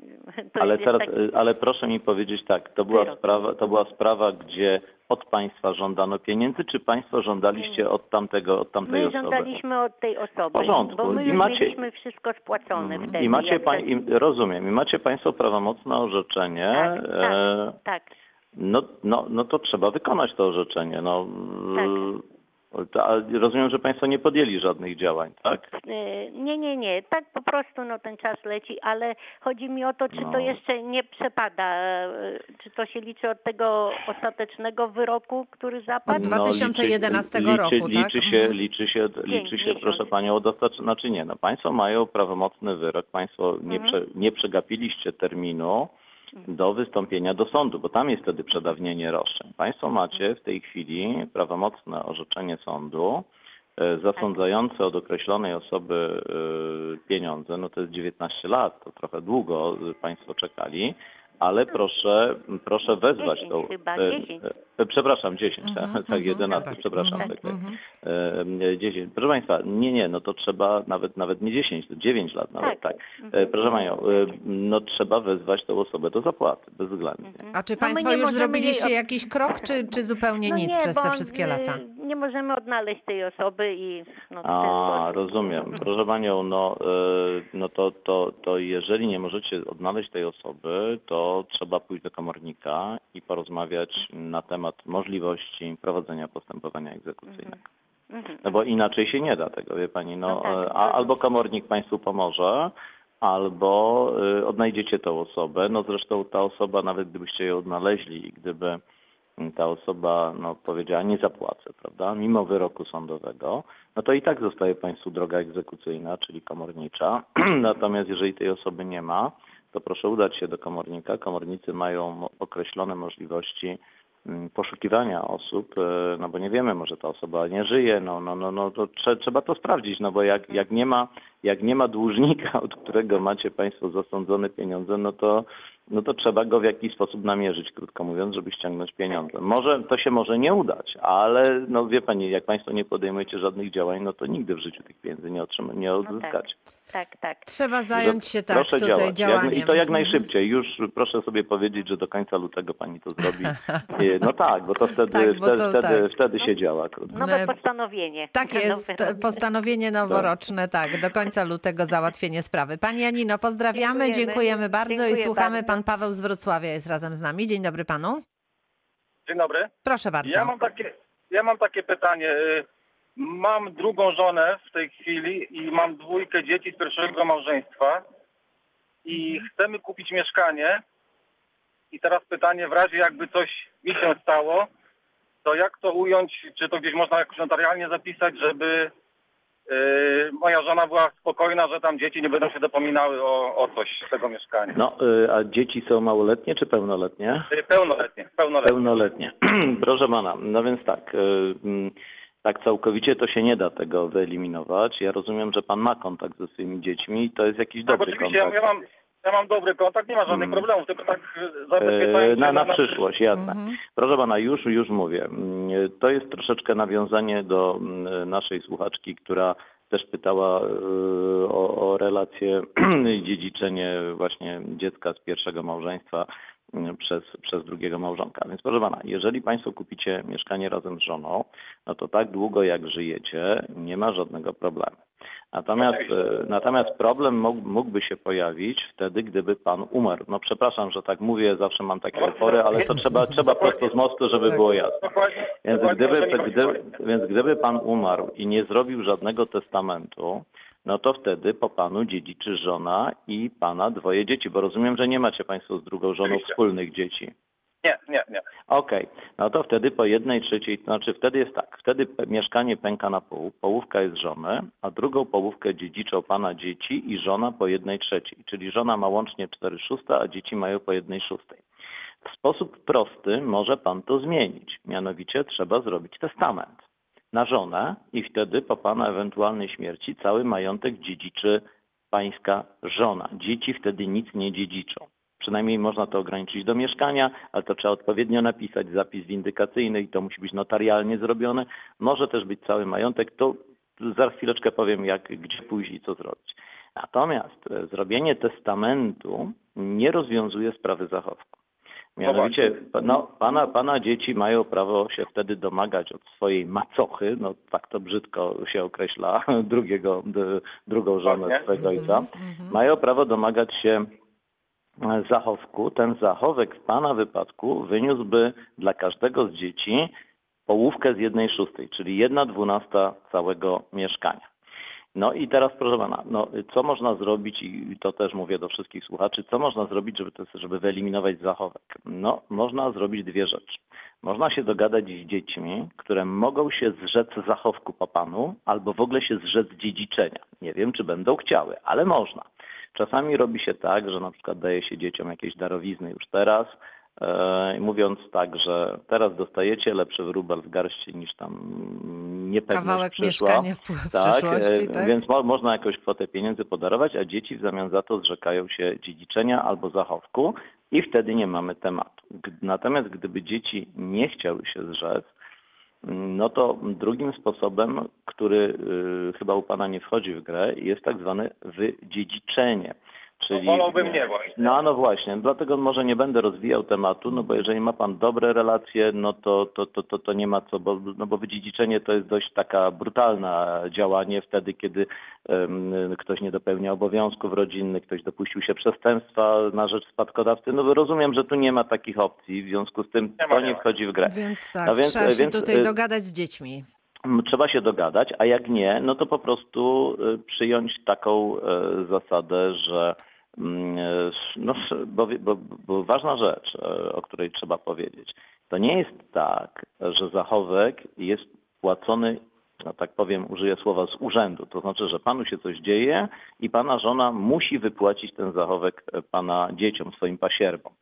to Ale teraz, taki... ale proszę mi powiedzieć tak, to była Wyrok. sprawa, to była sprawa, gdzie od państwa żądano pieniędzy, czy państwo żądaliście od tamtego, od tamtej My osoby? żądaliśmy od tej osoby, porządku. bo my I macie- mieliśmy wszystko spłacone wtedy. I macie pań, to- i, rozumiem, i macie państwo prawomocne orzeczenie. Tak, tak, e, tak. no, no, no to trzeba wykonać to orzeczenie. No, Tak. E, to, a rozumiem, że państwo nie podjęli żadnych działań, tak? Y, Nie, nie, nie. Tak po prostu no, ten czas leci, ale chodzi mi o to, czy No. to jeszcze nie przepada, y, czy to się liczy od tego ostatecznego wyroku, który zapadł? Od 2011 liczy, roku, liczy, tak? liczy się, Mhm. liczy się, liczy się proszę Panią, o dostarcz... znaczy nie, no Państwo mają prawomocny wyrok, Państwo nie, Mhm. prze... nie przegapiliście terminu do wystąpienia do sądu, bo tam jest wtedy przedawnienie roszczeń. Państwo macie w tej chwili prawomocne orzeczenie sądu e, zasądzające od określonej osoby e, pieniądze, no to jest 19 lat, to trochę długo Państwo czekali, ale proszę, proszę wezwać 10 tą... chyba, e, 10. e, Przepraszam, 10, Mhm, tak, mhm, 11, tak. przepraszam, Mhm, tak, tak. mhm. E, 10. Proszę Państwa, nie, nie, no to trzeba nawet nawet nie 10, to 9 lat nawet, tak. Tak. E, Mhm. Proszę Panią, e, no trzeba wezwać tą osobę do zapłaty, bezwzględnie. Mhm. A czy No Państwo nie już zrobiliście jej jakiś krok, czy, czy zupełnie no nic nie, przez te wszystkie lata? Nie możemy odnaleźć tej osoby i no, A, rozumiem. Proszę Panią, no, e, no to, to, to jeżeli nie możecie odnaleźć tej osoby, to trzeba pójść do komornika i porozmawiać na temat możliwości prowadzenia postępowania egzekucyjnego. Mhm. No bo inaczej się nie da tego, wie pani. No, No tak, e, to- a, albo komornik państwu pomoże, albo y, odnajdziecie tą osobę. No zresztą ta osoba, nawet gdybyście ją odnaleźli i gdyby ta osoba no, powiedziała nie zapłacę, prawda, mimo wyroku sądowego, no to i tak zostaje państwu droga egzekucyjna, czyli komornicza. Natomiast jeżeli tej osoby nie ma, to proszę udać się do komornika. Komornicy mają określone możliwości mm, poszukiwania osób, e, no bo nie wiemy, może ta osoba nie żyje, no, no, no, no to trze, trzeba to sprawdzić, no bo jak, jak, nie ma, jak nie ma dłużnika, od którego macie Państwo zasądzone pieniądze, no to, no to trzeba go w jakiś sposób namierzyć, krótko mówiąc, żeby ściągnąć pieniądze. Może to się może nie udać, ale no wie Pani, jak Państwo nie podejmujecie żadnych działań, no to nigdy w życiu tych pieniędzy nie otrzyma, nie No tak. Tak, tak. Trzeba zająć się tak proszę tutaj działać. działaniem. I to jak najszybciej. Już proszę sobie powiedzieć, że do końca lutego pani to zrobi. No tak, bo to wtedy, Tak, bo wtedy, to wtedy, tak. wtedy się działa. Nowe postanowienie. Tak jest, postanowienie noworoczne, tak, do końca lutego załatwienie sprawy. Pani Janino, pozdrawiamy, dziękujemy, Dziękujemy. bardzo i Dziękuję słuchamy. bardzo. Pan Paweł z Wrocławia jest razem z nami. Dzień dobry panu. Dzień dobry. Proszę bardzo. Ja mam takie, ja mam takie pytanie. Y, Mam drugą żonę w tej chwili i mam dwójkę dzieci z pierwszego małżeństwa i chcemy kupić mieszkanie. I teraz pytanie, w razie jakby coś mi się stało, to jak to ująć, czy to gdzieś można jakoś notarialnie zapisać, żeby y, moja żona była spokojna, że tam dzieci nie będą się dopominały o, o coś z tego mieszkania. No, e, a dzieci są małoletnie czy pełnoletnie? Y, Pełnoletnie, pełnoletnie. Pełnoletnie. Proszę pana, no więc tak, e, mm, tak całkowicie to się nie da tego wyeliminować. Ja rozumiem, że pan ma kontakt ze swoimi dziećmi i to jest jakiś Tak, dobry oczywiście kontakt. ja mam ja mam dobry kontakt, nie ma żadnych Mm. problemów, tylko tak zabezpieczając się na, na przyszłość, jasne. Mhm. Proszę pana, już, już mówię. Mm, To jest troszeczkę nawiązanie do mm, naszej słuchaczki, która też pytała e, o, o relacje i dziedziczenie właśnie dziecka z pierwszego małżeństwa przez, przez drugiego małżonka. Więc proszę pana, jeżeli państwo kupicie mieszkanie razem z żoną, no to tak długo jak żyjecie, nie ma żadnego problemu. Natomiast, e, natomiast problem mógł, mógłby się pojawić wtedy, gdyby pan umarł. No przepraszam, że tak mówię, zawsze mam takie opory, ale to trzeba, trzeba prosto z mostu, żeby było jasne. Więc gdyby, mi gdy, chodzi. więc gdyby pan umarł i nie zrobił żadnego testamentu, no to wtedy po panu dziedziczy żona i pana dwoje dzieci, bo rozumiem, że nie macie państwo z drugą żoną Oczywiście. wspólnych dzieci. Nie, nie, nie. Okej, no to wtedy po jednej trzeciej, to znaczy wtedy jest tak, wtedy mieszkanie pęka na pół, połówka jest żony, a drugą połówkę dziedziczą pana dzieci i żona po jednej trzeciej, czyli żona ma łącznie cztery szóste, a dzieci mają po jednej szóstej. W sposób prosty może pan to zmienić, mianowicie trzeba zrobić testament na żonę i wtedy po pana ewentualnej śmierci cały majątek dziedziczy pańska żona. Dzieci wtedy nic nie dziedziczą. Przynajmniej można to ograniczyć do mieszkania, ale to trzeba odpowiednio napisać, zapis windykacyjny i to musi być notarialnie zrobione. Może też być cały majątek. To za chwileczkę powiem, jak, gdzie i co zrobić. Natomiast e, zrobienie testamentu nie rozwiązuje sprawy zachowku. Mianowicie, no, pana, pana dzieci mają prawo się wtedy domagać od swojej macochy, no tak to brzydko się określa, drugiego, d, drugą żonę swojego ojca. Mhm. Mają prawo domagać się e, zachowku. Ten zachowek w pana wypadku wyniósłby dla każdego z dzieci połówkę z jednej szóstej, czyli jedna dwunasta całego mieszkania. No i teraz proszę pana, no, co można zrobić, i to też mówię do wszystkich słuchaczy, co można zrobić, żeby, to, żeby wyeliminować zachowek? No, można zrobić dwie rzeczy. Można się dogadać z dziećmi, które mogą się zrzec zachowku po panu, albo w ogóle się zrzec dziedziczenia. Nie wiem, czy będą chciały, ale można. Czasami robi się tak, że na przykład daje się dzieciom jakieś darowizny już teraz, mówiąc tak, że teraz dostajecie lepszy wróbel w garści niż tam niepewność Kawałek przyszła. mieszkania w, Tak, e, tak? więc mo, można jakąś kwotę pieniędzy podarować, a dzieci w zamian za to zrzekają się dziedziczenia albo zachowku i wtedy nie mamy tematu. Natomiast gdyby dzieci nie chciały się zrzec, no to drugim sposobem, który y, chyba u Pana nie wchodzi w grę, jest tak zwane wydziedziczenie. Czyli, Wolałbym nie właśnie. no, no właśnie, dlatego może nie będę rozwijał tematu, no bo jeżeli ma pan dobre relacje, no to, to, to, to, to nie ma co, bo, no bo wydziedziczenie to jest dość taka brutalna działanie wtedy, kiedy em, ktoś nie dopełnia obowiązków rodzinnych, ktoś dopuścił się przestępstwa na rzecz spadkodawcy. No rozumiem, że tu nie ma takich opcji, w związku z tym Nie to nie nie wchodzi w grę. Więc tak, No więc- trzeba się więc, tutaj y, dogadać z dziećmi. Trzeba się dogadać, a jak nie, no to po prostu y, przyjąć taką y, zasadę, że no, bo, bo, bo ważna rzecz, y, o której trzeba powiedzieć, to nie jest tak, że zachowek jest płacony, no tak powiem, użyję słowa z urzędu. To znaczy, że panu się coś dzieje i pana żona musi wypłacić ten zachowek y, pana dzieciom, swoim pasierbom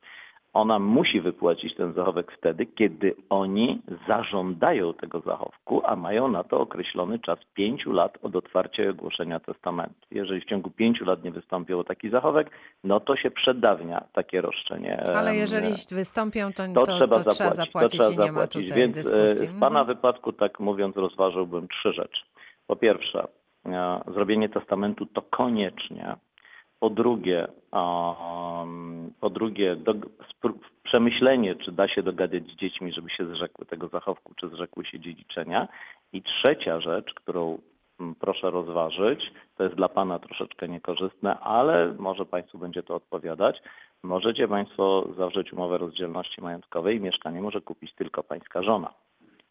ona musi wypłacić ten zachowek wtedy, kiedy oni zażądają tego zachowku, a mają na to określony czas pięciu lat od otwarcia i ogłoszenia testamentu. Jeżeli w ciągu pięciu lat nie wystąpił o taki zachowek, no to się przedawnia takie roszczenie. Ale jeżeli wystąpią, to, to, to, trzeba to trzeba zapłacić. zapłacić to trzeba i nie ma zapłacić. Więc e, dyskusji. w Pana Mhm. wypadku, tak mówiąc, rozważyłbym trzy rzeczy. Po pierwsze, e, zrobienie testamentu to koniecznie. Po drugie, um, po drugie do, przemyślenie, czy da się dogadać z dziećmi, żeby się zrzekły tego zachowku, czy zrzekły się dziedziczenia. I trzecia rzecz, którą proszę rozważyć, to jest dla Pana troszeczkę niekorzystne, ale może Państwu będzie to odpowiadać. Możecie Państwo zawrzeć umowę rozdzielności majątkowej i mieszkanie może kupić tylko Pańska żona.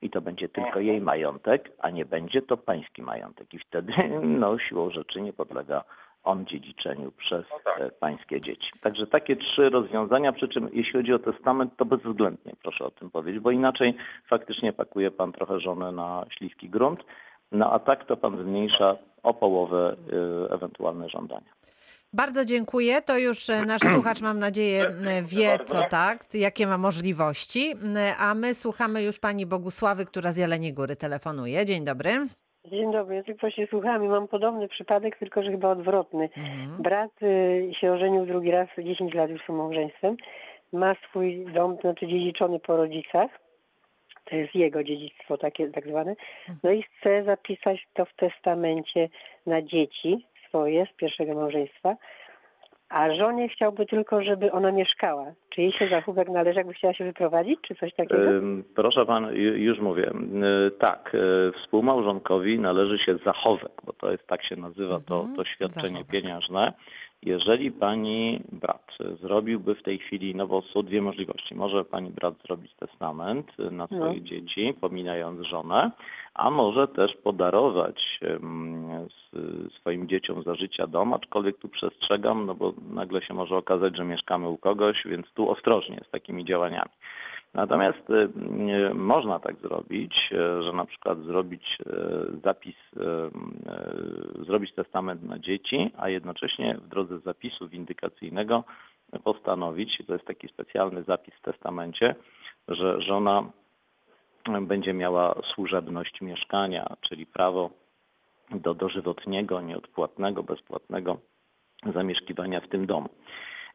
I to będzie tylko jej majątek, a nie będzie to Pański majątek. I wtedy no, siłą rzeczy nie podlega dziedziczeniu przez No tak. e, Pańskie dzieci. Także takie trzy rozwiązania, przy czym jeśli chodzi o testament, to bezwzględnie proszę o tym powiedzieć, bo inaczej faktycznie pakuje Pan trochę żonę na śliski grunt, no a tak to Pan zmniejsza o połowę y, ewentualne żądania. Bardzo dziękuję. To już e, nasz słuchacz, mam nadzieję, e, wie, co tak, jakie ma możliwości. E, A my słuchamy już pani Bogusławy, która z Jeleniej Góry telefonuje. Dzień dobry. Dzień dobry, ja tylko się słucham i mam podobny przypadek, tylko że chyba odwrotny. Mhm. Brat y, się ożenił drugi raz, 10 lat już są małżeństwem. Ma swój dom, znaczy dziedziczony po rodzicach. To jest jego dziedzictwo takie tak zwane. No i chce zapisać to w testamencie na dzieci swoje z pierwszego małżeństwa. A żonie chciałby tylko, żeby ona mieszkała. Czy jej się zachówek należy, jakby chciała się wyprowadzić, czy coś takiego? Proszę pan, ju- już mówię. Tak, y, współmałżonkowi należy się zachowek, bo to jest tak się nazywa to, Mhm, to świadczenie zachowek. pieniężne. Jeżeli pani brat zrobiłby w tej chwili, no bo są dwie możliwości. Może pani brat zrobić testament na No. swoje dzieci, pominając żonę, a może też podarować swoim dzieciom za życia dom, aczkolwiek tu przestrzegam, no bo nagle się może okazać, że mieszkamy u kogoś, więc tu ostrożnie z takimi działaniami. Natomiast y, y, można tak zrobić, y, że na przykład zrobić zapis, zrobić testament na dzieci, a jednocześnie w drodze zapisu windykacyjnego postanowić, to jest taki specjalny zapis w testamencie, że żona będzie miała służebność mieszkania, czyli prawo do dożywotniego, nieodpłatnego, bezpłatnego zamieszkiwania w tym domu.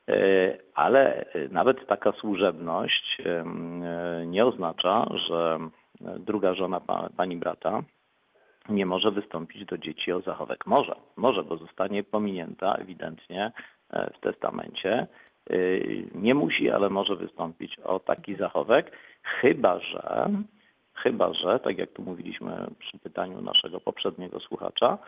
E, Ale e, nawet taka służebność e, nie oznacza, że druga żona pa, pani brata nie może wystąpić do dzieci o zachowek. Może, może, bo zostanie pominięta ewidentnie w testamencie. Nie musi, ale może wystąpić o taki zachowek, chyba że, chyba że, tak jak tu mówiliśmy przy pytaniu naszego poprzedniego słuchacza,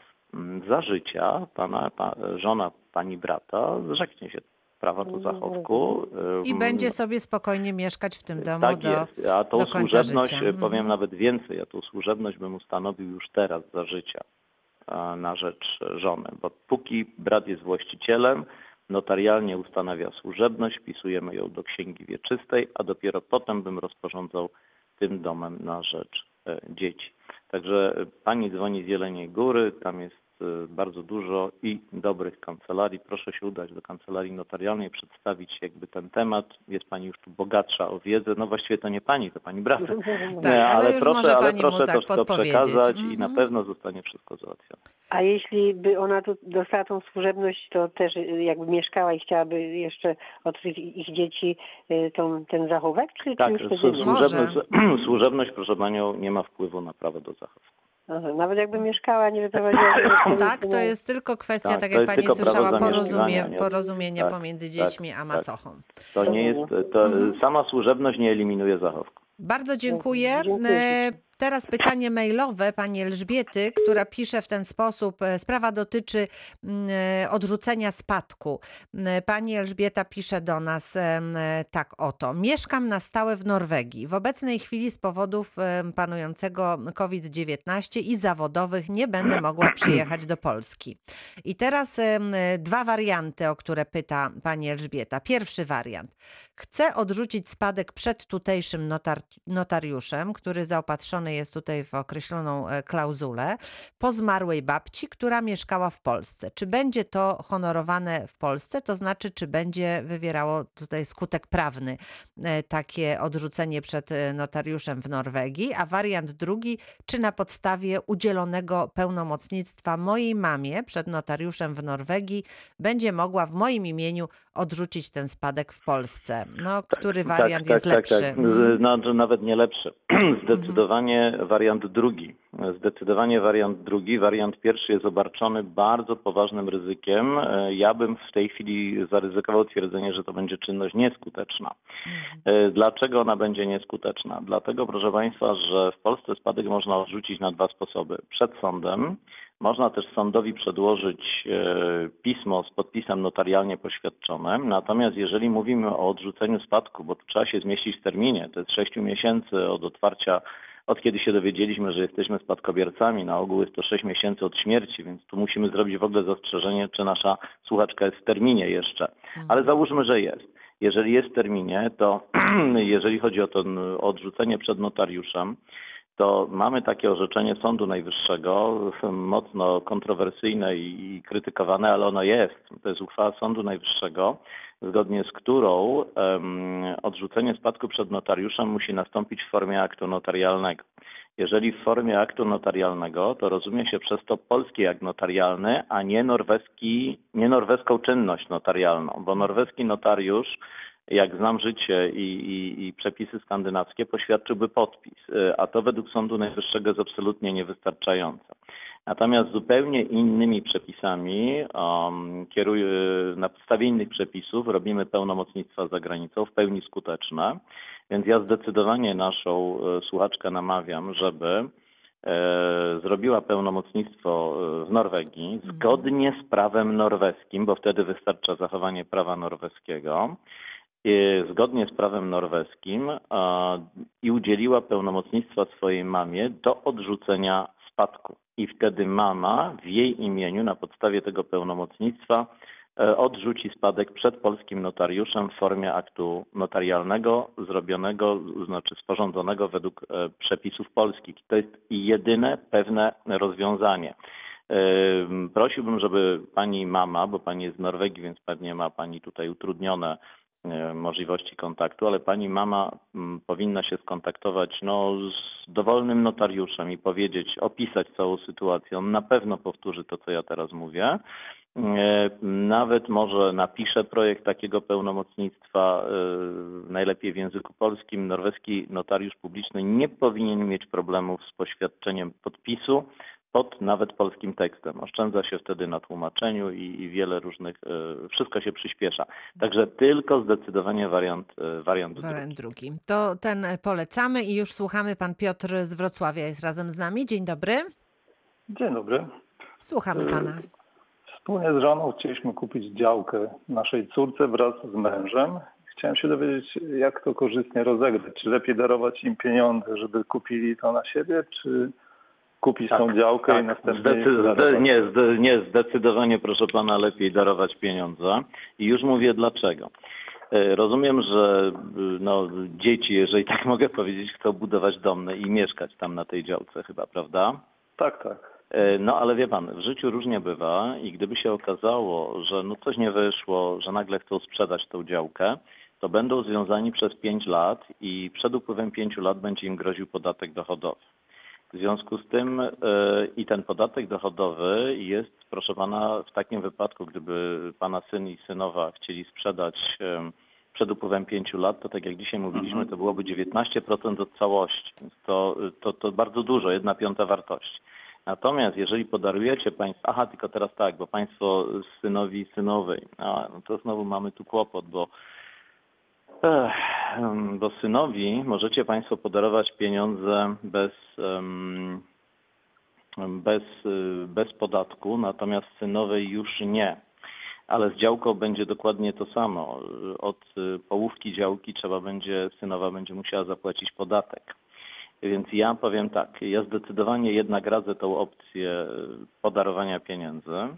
za życia pana, pa, żona pani brata zrzeknie się prawa do zachowku. I będzie sobie spokojnie mieszkać w tym domu tak do... jest. A tą do służebność, życia. e, Mhm. powiem nawet więcej, ja tą służebność bym ustanowił już teraz za życia e, na rzecz żony, bo póki brat jest właścicielem, notarialnie ustanawia służebność, wpisujemy ją do księgi wieczystej, a dopiero potem bym rozporządzał tym domem na rzecz e, dzieci. Także e, pani dzwoni z Jeleniej Góry, tam jest e, bardzo dużo i dobrych kancelarii. Proszę się udać do kancelarii notarialnej, przedstawić jakby ten temat. Jest pani już tu bogatsza o wiedzę. No właściwie to nie pani, to pani brat. Tak, Nie, ale ale już proszę, ale proszę tak to, to podpowiedzieć. przekazać i na Mhm. pewno zostanie wszystko załatwione. A jeśli by ona tu dostała tą służebność, to też y, jakby mieszkała i chciałaby jeszcze od ich dzieci y, tą, ten zachowek, czy, Tak, służebność, służebność, proszę panią, nie ma wpływu na prawo do zachowku. Nawet jakby mieszkała, nie wyprowadziła się do Tak, to jest tylko kwestia, Tak, tak, jak pani słyszała, porozumie, porozumienia Tak, pomiędzy tak, dziećmi a tak. macochą. To nie jest, to Mhm. sama służebność nie eliminuje zachowku. Bardzo dziękuję. Dziękuję. E, Teraz pytanie mailowe pani Elżbiety, która pisze w ten sposób. e, Sprawa dotyczy mm, e, odrzucenia spadku. Mm, Pani Elżbieta pisze do nas e, tak oto. Mieszkam na stałe w Norwegii. W obecnej chwili z powodów panującego COVID-19 i zawodowych nie będę mogła przyjechać do Polski. I teraz e, dwa warianty, o które pyta pani Elżbieta. Pierwszy wariant. Chcę odrzucić spadek przed tutejszym notar, notariuszem, który zaopatrzony jest tutaj w określoną e, klauzulę, po zmarłej babci, która mieszkała w Polsce. Czy będzie to honorowane w Polsce? To znaczy, czy będzie wywierało tutaj skutek prawny e, takie odrzucenie przed e, notariuszem w Norwegii? A wariant drugi, czy na podstawie udzielonego pełnomocnictwa mojej mamie przed notariuszem w Norwegii będzie mogła w moim imieniu odrzucić ten spadek w Polsce? No, który wariant jest lepszy? Mhm. Znaczy nawet nie lepszy. Zdecydowanie wariant drugi. Zdecydowanie wariant drugi. Wariant pierwszy jest obarczony bardzo poważnym ryzykiem. E, Ja bym w tej chwili zaryzykował twierdzenie, że to będzie czynność nieskuteczna. E, Dlaczego ona będzie nieskuteczna? Dlatego, proszę Państwa, że w Polsce spadek można odrzucić na dwa sposoby. Przed sądem. Można też sądowi przedłożyć e, pismo z podpisem notarialnie poświadczonym. Natomiast jeżeli mówimy o odrzuceniu spadku, bo tu trzeba się zmieścić w terminie, to jest 6 miesięcy od otwarcia, od kiedy się dowiedzieliśmy, że jesteśmy spadkobiercami, na ogół jest to 6 miesięcy od śmierci, więc tu musimy zrobić w ogóle zastrzeżenie, czy nasza słuchaczka jest w terminie jeszcze. Ale załóżmy, że jest. Jeżeli jest w terminie, to jeżeli chodzi o to odrzucenie przed notariuszem, to mamy takie orzeczenie Sądu Najwyższego, mocno kontrowersyjne i krytykowane, ale ono jest. To jest uchwała Sądu Najwyższego, zgodnie z którą um, odrzucenie spadku przed notariuszem musi nastąpić w formie aktu notarialnego. Jeżeli w formie aktu notarialnego, to rozumie się przez to polski akt notarialny, a nie, norweski, nie norweską czynność notarialną, bo norweski notariusz jak znam życie i, i, i, przepisy skandynawskie, poświadczyłby podpis, a to według Sądu Najwyższego jest absolutnie niewystarczające. Natomiast zupełnie innymi przepisami, um, kieruj, na podstawie innych przepisów robimy pełnomocnictwa za granicą w pełni skuteczne. Więc ja zdecydowanie naszą e, słuchaczkę namawiam, żeby e, zrobiła pełnomocnictwo e, w Norwegii zgodnie z prawem norweskim, bo wtedy wystarcza zachowanie prawa norweskiego zgodnie z prawem norweskim i udzieliła pełnomocnictwa swojej mamie do odrzucenia spadku. I wtedy mama w jej imieniu na podstawie tego pełnomocnictwa e, odrzuci spadek przed polskim notariuszem w formie aktu notarialnego zrobionego, znaczy sporządzonego według e, przepisów polskich. To jest jedyne pewne rozwiązanie. E, prosiłbym, żeby pani mama, bo pani jest z Norwegii, więc pewnie ma pani tutaj utrudnione E, możliwości kontaktu, ale pani mama mm, powinna się skontaktować no, z dowolnym notariuszem i powiedzieć, opisać całą sytuację. On na pewno powtórzy to, co ja teraz mówię. E, nawet może napisze projekt takiego pełnomocnictwa, e, najlepiej w języku polskim. Norweski notariusz publiczny nie powinien mieć problemów z poświadczeniem podpisu pod nawet polskim tekstem. Oszczędza się wtedy na tłumaczeniu i, i wiele różnych, y, wszystko się przyspiesza. Także tylko zdecydowanie wariant, y, wariant, wariant drugi. drugi. To ten polecamy i już słuchamy. Pan Piotr z Wrocławia jest razem z nami. Dzień dobry. Dzień dobry. Słuchamy pana. Wspólnie z żoną chcieliśmy kupić działkę naszej córce wraz z mężem. Chciałem się dowiedzieć, jak to korzystnie rozegrać. Czy lepiej darować im pieniądze, żeby kupili to na siebie, czy kupić Tak, tą działkę tak. i następnie... Zdecy- darować? zde- nie, zde- nie, zdecydowanie proszę pana lepiej darować pieniądze. I już mówię dlaczego. E, Rozumiem, że y, no, dzieci, jeżeli tak mogę powiedzieć, chcą budować dom i mieszkać tam na tej działce chyba, prawda? Tak, tak. E, No ale wie pan, w życiu różnie bywa i gdyby się okazało, że no coś nie wyszło, że nagle chcą sprzedać tą działkę, to będą związani przez 5 lat i przed upływem 5 lat będzie im groził podatek dochodowy. W związku z tym e, i ten podatek dochodowy jest, proszę pana, w takim wypadku, gdyby pana syn i synowa chcieli sprzedać e, przed upływem pięciu lat, to tak jak dzisiaj mówiliśmy, to byłoby 19% od całości. Więc to, to, to bardzo dużo, jedna piąta wartości. Natomiast jeżeli podarujecie państwo, aha, tylko teraz tak, bo państwo synowi i synowej, a, no to znowu mamy tu kłopot, bo Ech, bo synowi możecie Państwo podarować pieniądze bez, bez, y, bez podatku, natomiast synowej już nie. Ale z działką będzie dokładnie to samo. Od y, połówki działki trzeba będzie, synowa będzie musiała zapłacić podatek. Więc ja powiem tak, ja zdecydowanie jednak radzę tą opcję y, podarowania pieniędzy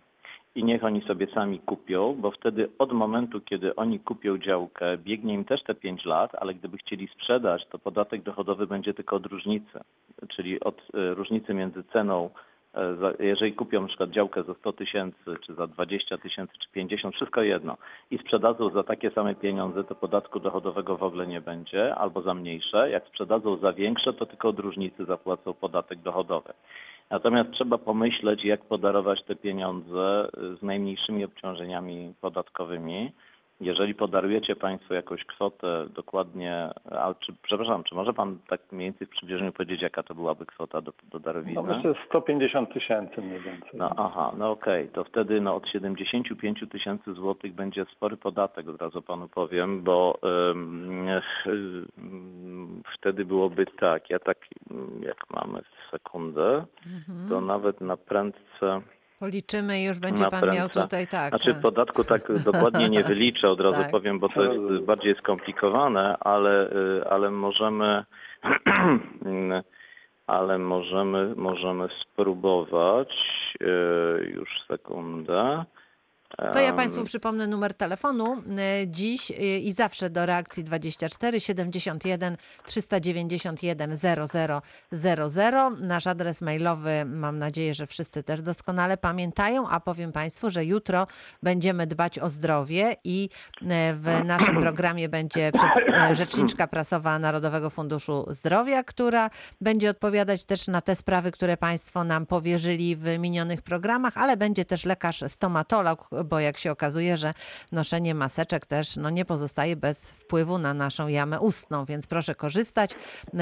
i niech oni sobie sami kupią, bo wtedy od momentu, kiedy oni kupią działkę, biegnie im też te 5 lat, ale gdyby chcieli sprzedać, to podatek dochodowy będzie tylko od różnicy, czyli od e, różnicy między ceną, e, jeżeli kupią na przykład działkę za 100 tysięcy, czy za 20 tysięcy, czy 50, wszystko jedno, i sprzedadzą za takie same pieniądze, to podatku dochodowego w ogóle nie będzie, albo za mniejsze. Jak sprzedadzą za większe, to tylko od różnicy zapłacą podatek dochodowy. Natomiast trzeba pomyśleć, jak podarować te pieniądze y, z najmniejszymi obciążeniami podatkowymi. Jeżeli podarujecie Państwo jakąś kwotę dokładnie, a czy, przepraszam, czy może Pan tak mniej więcej w przybliżeniu powiedzieć, jaka to byłaby kwota do, do darowizny? No myślę 150 tysięcy mniej więcej. No aha, no okej, to wtedy no, od 75 tysięcy złotych będzie spory podatek, od razu panu powiem, bo wtedy byłoby tak, ja tak, jak mamy sekundę, to nawet na prędce, Policzymy i już będzie pan prędce, miał tutaj tak. znaczy tak. podatku tak dokładnie nie wyliczę, od razu Tak. powiem, bo to jest bardziej skomplikowane, ale, y, ale możemy, ale możemy, możemy spróbować, y, już sekundę. To ja Państwu przypomnę numer telefonu. E, Dziś e, i zawsze do reakcji 24 71 391 0000. Nasz adres mailowy, mam nadzieję, że wszyscy też doskonale pamiętają, a powiem Państwu, że jutro będziemy dbać o zdrowie i e, w naszym programie będzie rzeczniczka prasowa Narodowego Funduszu Zdrowia, która będzie odpowiadać też na te sprawy, które Państwo nam powierzyli w minionych programach, ale będzie też lekarz stomatolog, bo jak się okazuje, że noszenie maseczek też no, nie pozostaje bez wpływu na naszą jamę ustną, więc proszę korzystać.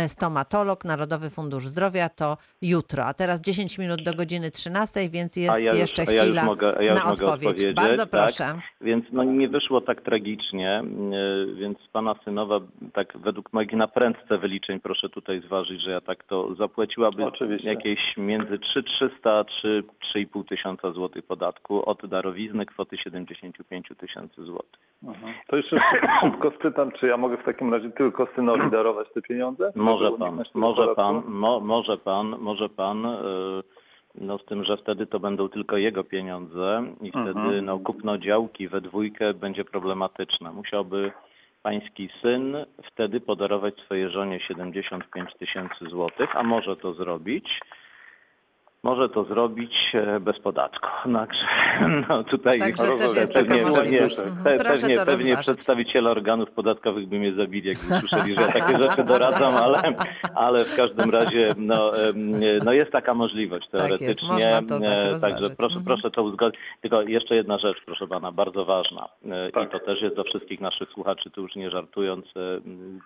Stomatolog, Narodowy Fundusz Zdrowia to jutro, a teraz 10 minut do godziny 13, więc jest a ja już, jeszcze a ja już chwila mogę, a ja już na mogę odpowiedź. Bardzo tak? proszę. Więc no nie wyszło tak tragicznie, yy, więc pana synowa, tak według moich naprędce wyliczeń, proszę tutaj zważyć, że ja tak to zapłaciłaby Oczywiście. jakieś między 3300 a 3 3,5 tysiąca złotych podatku od darowizny kwoty 75 tysięcy złotych. Mhm. To jeszcze szybko spytam, czy ja mogę w takim razie tylko synowi darować te pieniądze? Może pan, może pan, mo, może pan, może pan, yy, no z tym, że wtedy to będą tylko jego pieniądze i Mhm. wtedy no, kupno działki we dwójkę będzie problematyczne. Musiałby pański syn wtedy podarować swojej żonie 75 tysięcy złotych, a może to zrobić. Może to zrobić e, bez podatku. Także no tutaj Także też pewnie, pewnie, możliwość. pe- Mhm. Pewnie, pewnie przedstawiciele organów podatkowych by mnie zabili, jakby usłyszeli, że ja takie rzeczy doradzam, ale, ale w każdym razie no, no jest taka możliwość Tak jest, teoretycznie. tak rozważyć. Także proszę, Mhm. proszę to uzgodnić. Tylko jeszcze jedna rzecz, proszę pana, bardzo ważna e, i Tak. to też jest do wszystkich naszych słuchaczy, tu już nie żartując,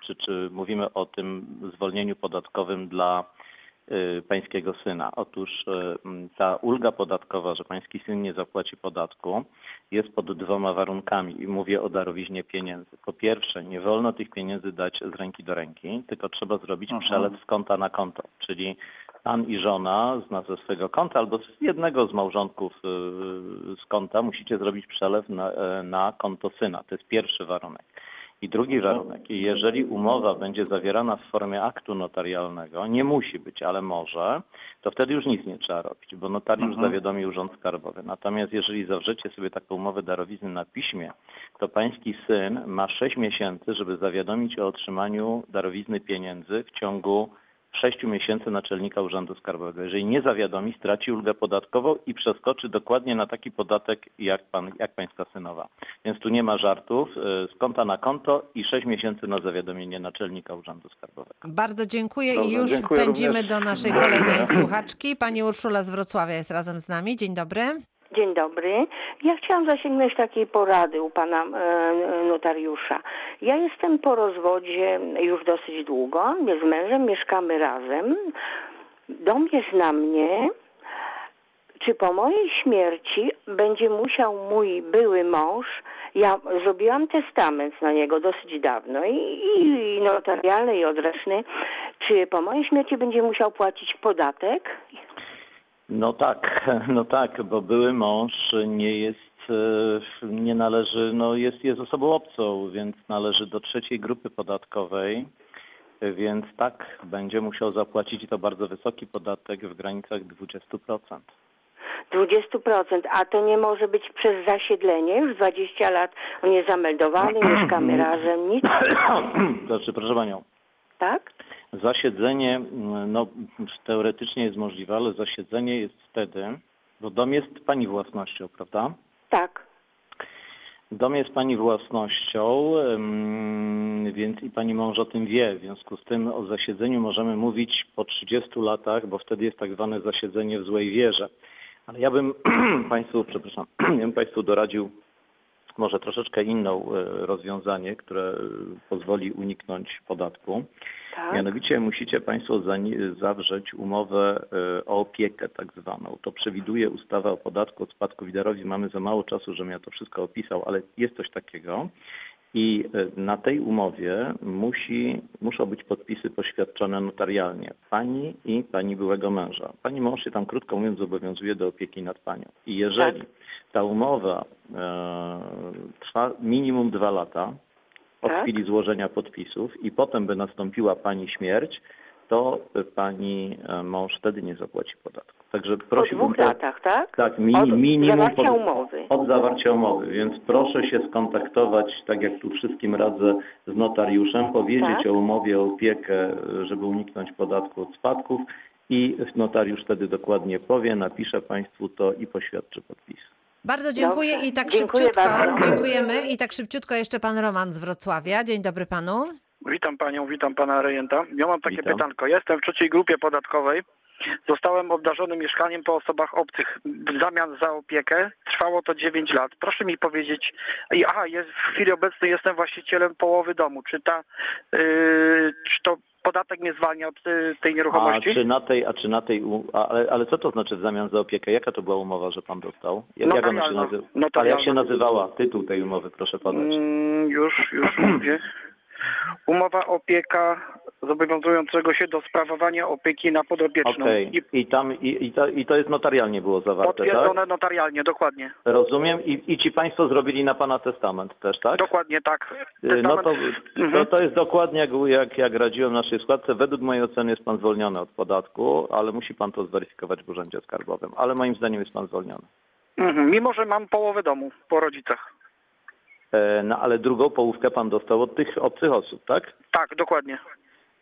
czy, czy mówimy o tym zwolnieniu podatkowym dla pańskiego syna. Otóż y, ta ulga podatkowa, że pański syn nie zapłaci podatku, jest pod dwoma warunkami i mówię o darowiźnie pieniędzy. Po pierwsze, nie wolno tych pieniędzy dać z ręki do ręki, tylko trzeba zrobić Mhm. przelew z konta na konto, czyli pan i żona zna ze swojego konta albo z jednego z małżonków y, z konta musicie zrobić przelew na, e, na konto syna. To jest pierwszy warunek. I drugi warunek, jeżeli umowa będzie zawierana w formie aktu notarialnego, nie musi być, ale może, to wtedy już nic nie trzeba robić, bo notariusz Mhm. zawiadomi Urząd Skarbowy. Natomiast jeżeli zawrzecie sobie taką umowę darowizny na piśmie, to pański syn ma 6 miesięcy, żeby zawiadomić o otrzymaniu darowizny pieniędzy w ciągu 6 miesięcy naczelnika Urzędu Skarbowego. Jeżeli nie zawiadomi, straci ulgę podatkową i przeskoczy dokładnie na taki podatek jak, pan, jak pańska synowa. Więc tu nie ma żartów. y, Z konta na konto i 6 miesięcy na zawiadomienie naczelnika Urzędu Skarbowego. Bardzo dziękuję i Dobra, już dziękuję pędzimy również. do naszej kolejnej słuchaczki. Pani Urszula z Wrocławia jest razem z nami. Dzień dobry. Dzień dobry. Ja chciałam zasięgnąć takiej porady u pana e, notariusza. Ja jestem po rozwodzie już dosyć długo. My z mężem mieszkamy razem. Dom jest na mnie. Czy po mojej śmierci będzie musiał mój były mąż, ja zrobiłam testament na niego dosyć dawno i, i, notarialny i odręczny, czy po mojej śmierci będzie musiał płacić podatek? No tak, no tak, bo były mąż nie jest, e, nie należy, no jest, jest osobą obcą, więc należy do trzeciej grupy podatkowej, więc tak, będzie musiał zapłacić i to bardzo wysoki podatek w granicach 20%. 20%, a to nie może być przez zasiedlenie. Już 20 lat on jest zameldowany, mieszkamy razem, nic, Znaczy, proszę Panią, tak? Zasiedzenie, mm, no teoretycznie jest możliwe, ale zasiedzenie jest wtedy, bo dom jest Pani własnością, prawda? Tak. Dom jest Pani własnością, ym, więc i Pani mąż o tym wie. W związku z tym o zasiedzeniu możemy mówić po 30 latach, bo wtedy jest tak zwane zasiedzenie w złej wierze. Ale ja bym Państwu, przepraszam, ja bym Państwu doradził może troszeczkę inną e, rozwiązanie, które pozwoli uniknąć podatku. Tak. Mianowicie musicie Państwo zawrzeć umowę e, o opiekę tak zwaną. To przewiduje ustawa o podatku od spadków i darowizn. Mamy za mało czasu, żebym ja to wszystko opisał, ale jest coś takiego. I e, na tej umowie musi, muszą być podpisy poświadczone notarialnie. Pani i pani byłego męża. Pani mąż się tam krótko mówiąc zobowiązuje do opieki nad panią. I jeżeli ta umowa e, trwa minimum dwa lata, od Tak. chwili złożenia podpisów i potem by nastąpiła pani śmierć, to pani e, mąż wtedy nie zapłaci podatku. Także Po prosiłbym... dwóch te- latach, tak? Tak, mi, Od minimum zawarcia umowy. od zawarcia umowy, więc proszę się skontaktować, tak jak tu wszystkim radzę, z notariuszem, powiedzieć Tak. o umowie o opiekę, żeby uniknąć podatku od spadków i notariusz wtedy dokładnie powie, napisze Państwu to i poświadczy podpis. Bardzo dziękuję Dobrze. i tak Dziękuję szybciutko. bardzo. Dziękujemy i tak szybciutko jeszcze pan Roman z Wrocławia. Dzień dobry panu. Witam panią, witam pana rejenta. Ja mam takie Witam. pytanko. Jestem w trzeciej grupie podatkowej zostałem obdarzony mieszkaniem po osobach obcych w zamian za opiekę. Trwało to 9 lat. Proszę mi powiedzieć, i aha, jest, w chwili obecnej jestem właścicielem połowy domu. Czy ta, yy, czy to podatek mnie zwalnia od y, tej A nieruchomości? czy na tej, a czy na tej, a, ale, ale co to znaczy w zamian za opiekę? Jaka to była umowa, że pan dostał? Jak, jak ona się nazywa? Ale jak się nazywała? Tytuł tej umowy, proszę podać. Mm, już, już mówię. Umowa opieka zobowiązującego się do sprawowania opieki na podopieczną. Okej. I I tam, i, i, to, i to jest notarialnie było zawarte, tak? potwierdzone notarialnie, dokładnie. Rozumiem. I, I ci państwo zrobili na pana testament też, tak? Dokładnie tak. Y, No to, Mhm. to, to jest dokładnie jak, jak, jak radziłem naszej składce. Według mojej oceny jest pan zwolniony od podatku, ale musi pan to zweryfikować w urzędzie skarbowym. Ale moim zdaniem jest pan zwolniony. Mhm. Mimo, że mam połowę domu po rodzicach. E, no ale drugą połówkę pan dostał od tych obcych osób, tak? Tak, dokładnie.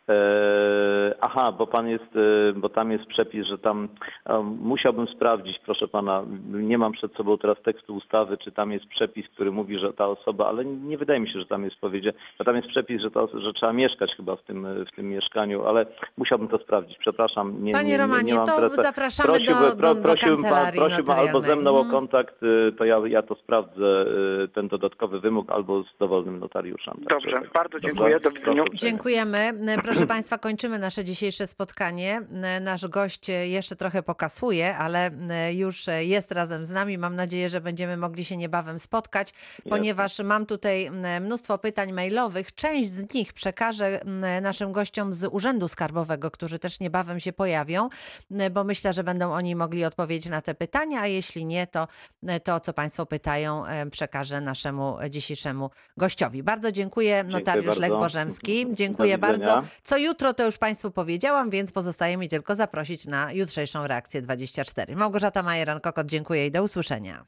E, aha, bo pan jest, e, bo tam jest przepis, że tam e, musiałbym sprawdzić, proszę pana, nie mam przed sobą teraz tekstu ustawy, czy tam jest przepis, który mówi, że ta osoba, ale nie wydaje mi się, że tam jest powiedzie, bo tam jest przepis, że, to, że trzeba mieszkać chyba w tym, w tym mieszkaniu, ale musiałbym to sprawdzić, przepraszam. Nie, Panie nie, nie, Romanie, nie mam to teraz, zapraszamy prosiłbym, do- do- do prosiłbym pan, prosiłbym albo ze mną o Mhm. kontakt, e, to ja, ja to sprawdzę, ten dodatkowy wymóg, albo z dowolnym notariuszem. Także- Dobrze, bardzo Dobrze? dziękuję. Do widzenia. Proszę. Dziękujemy. E, Proszę Państwa, kończymy nasze dzisiejsze spotkanie. Nasz gość jeszcze trochę pokasuje, ale już jest razem z nami. Mam nadzieję, że będziemy mogli się niebawem spotkać, ponieważ mam tutaj mnóstwo pytań mailowych. Część z nich przekażę naszym gościom z Urzędu Skarbowego, którzy też niebawem się pojawią, bo myślę, że będą oni mogli odpowiedzieć na te pytania, a jeśli nie, to to, co Państwo pytają, przekażę naszemu dzisiejszemu gościowi. Bardzo dziękuję, notariusz Lech bardzo. Bożemski. Do Dziękuję bardzo. Co jutro, to już Państwu powiedziałam, więc pozostaje mi tylko zaprosić na jutrzejszą reakcję 24. Małgorzata Majeran-Kokot, dziękuję i do usłyszenia.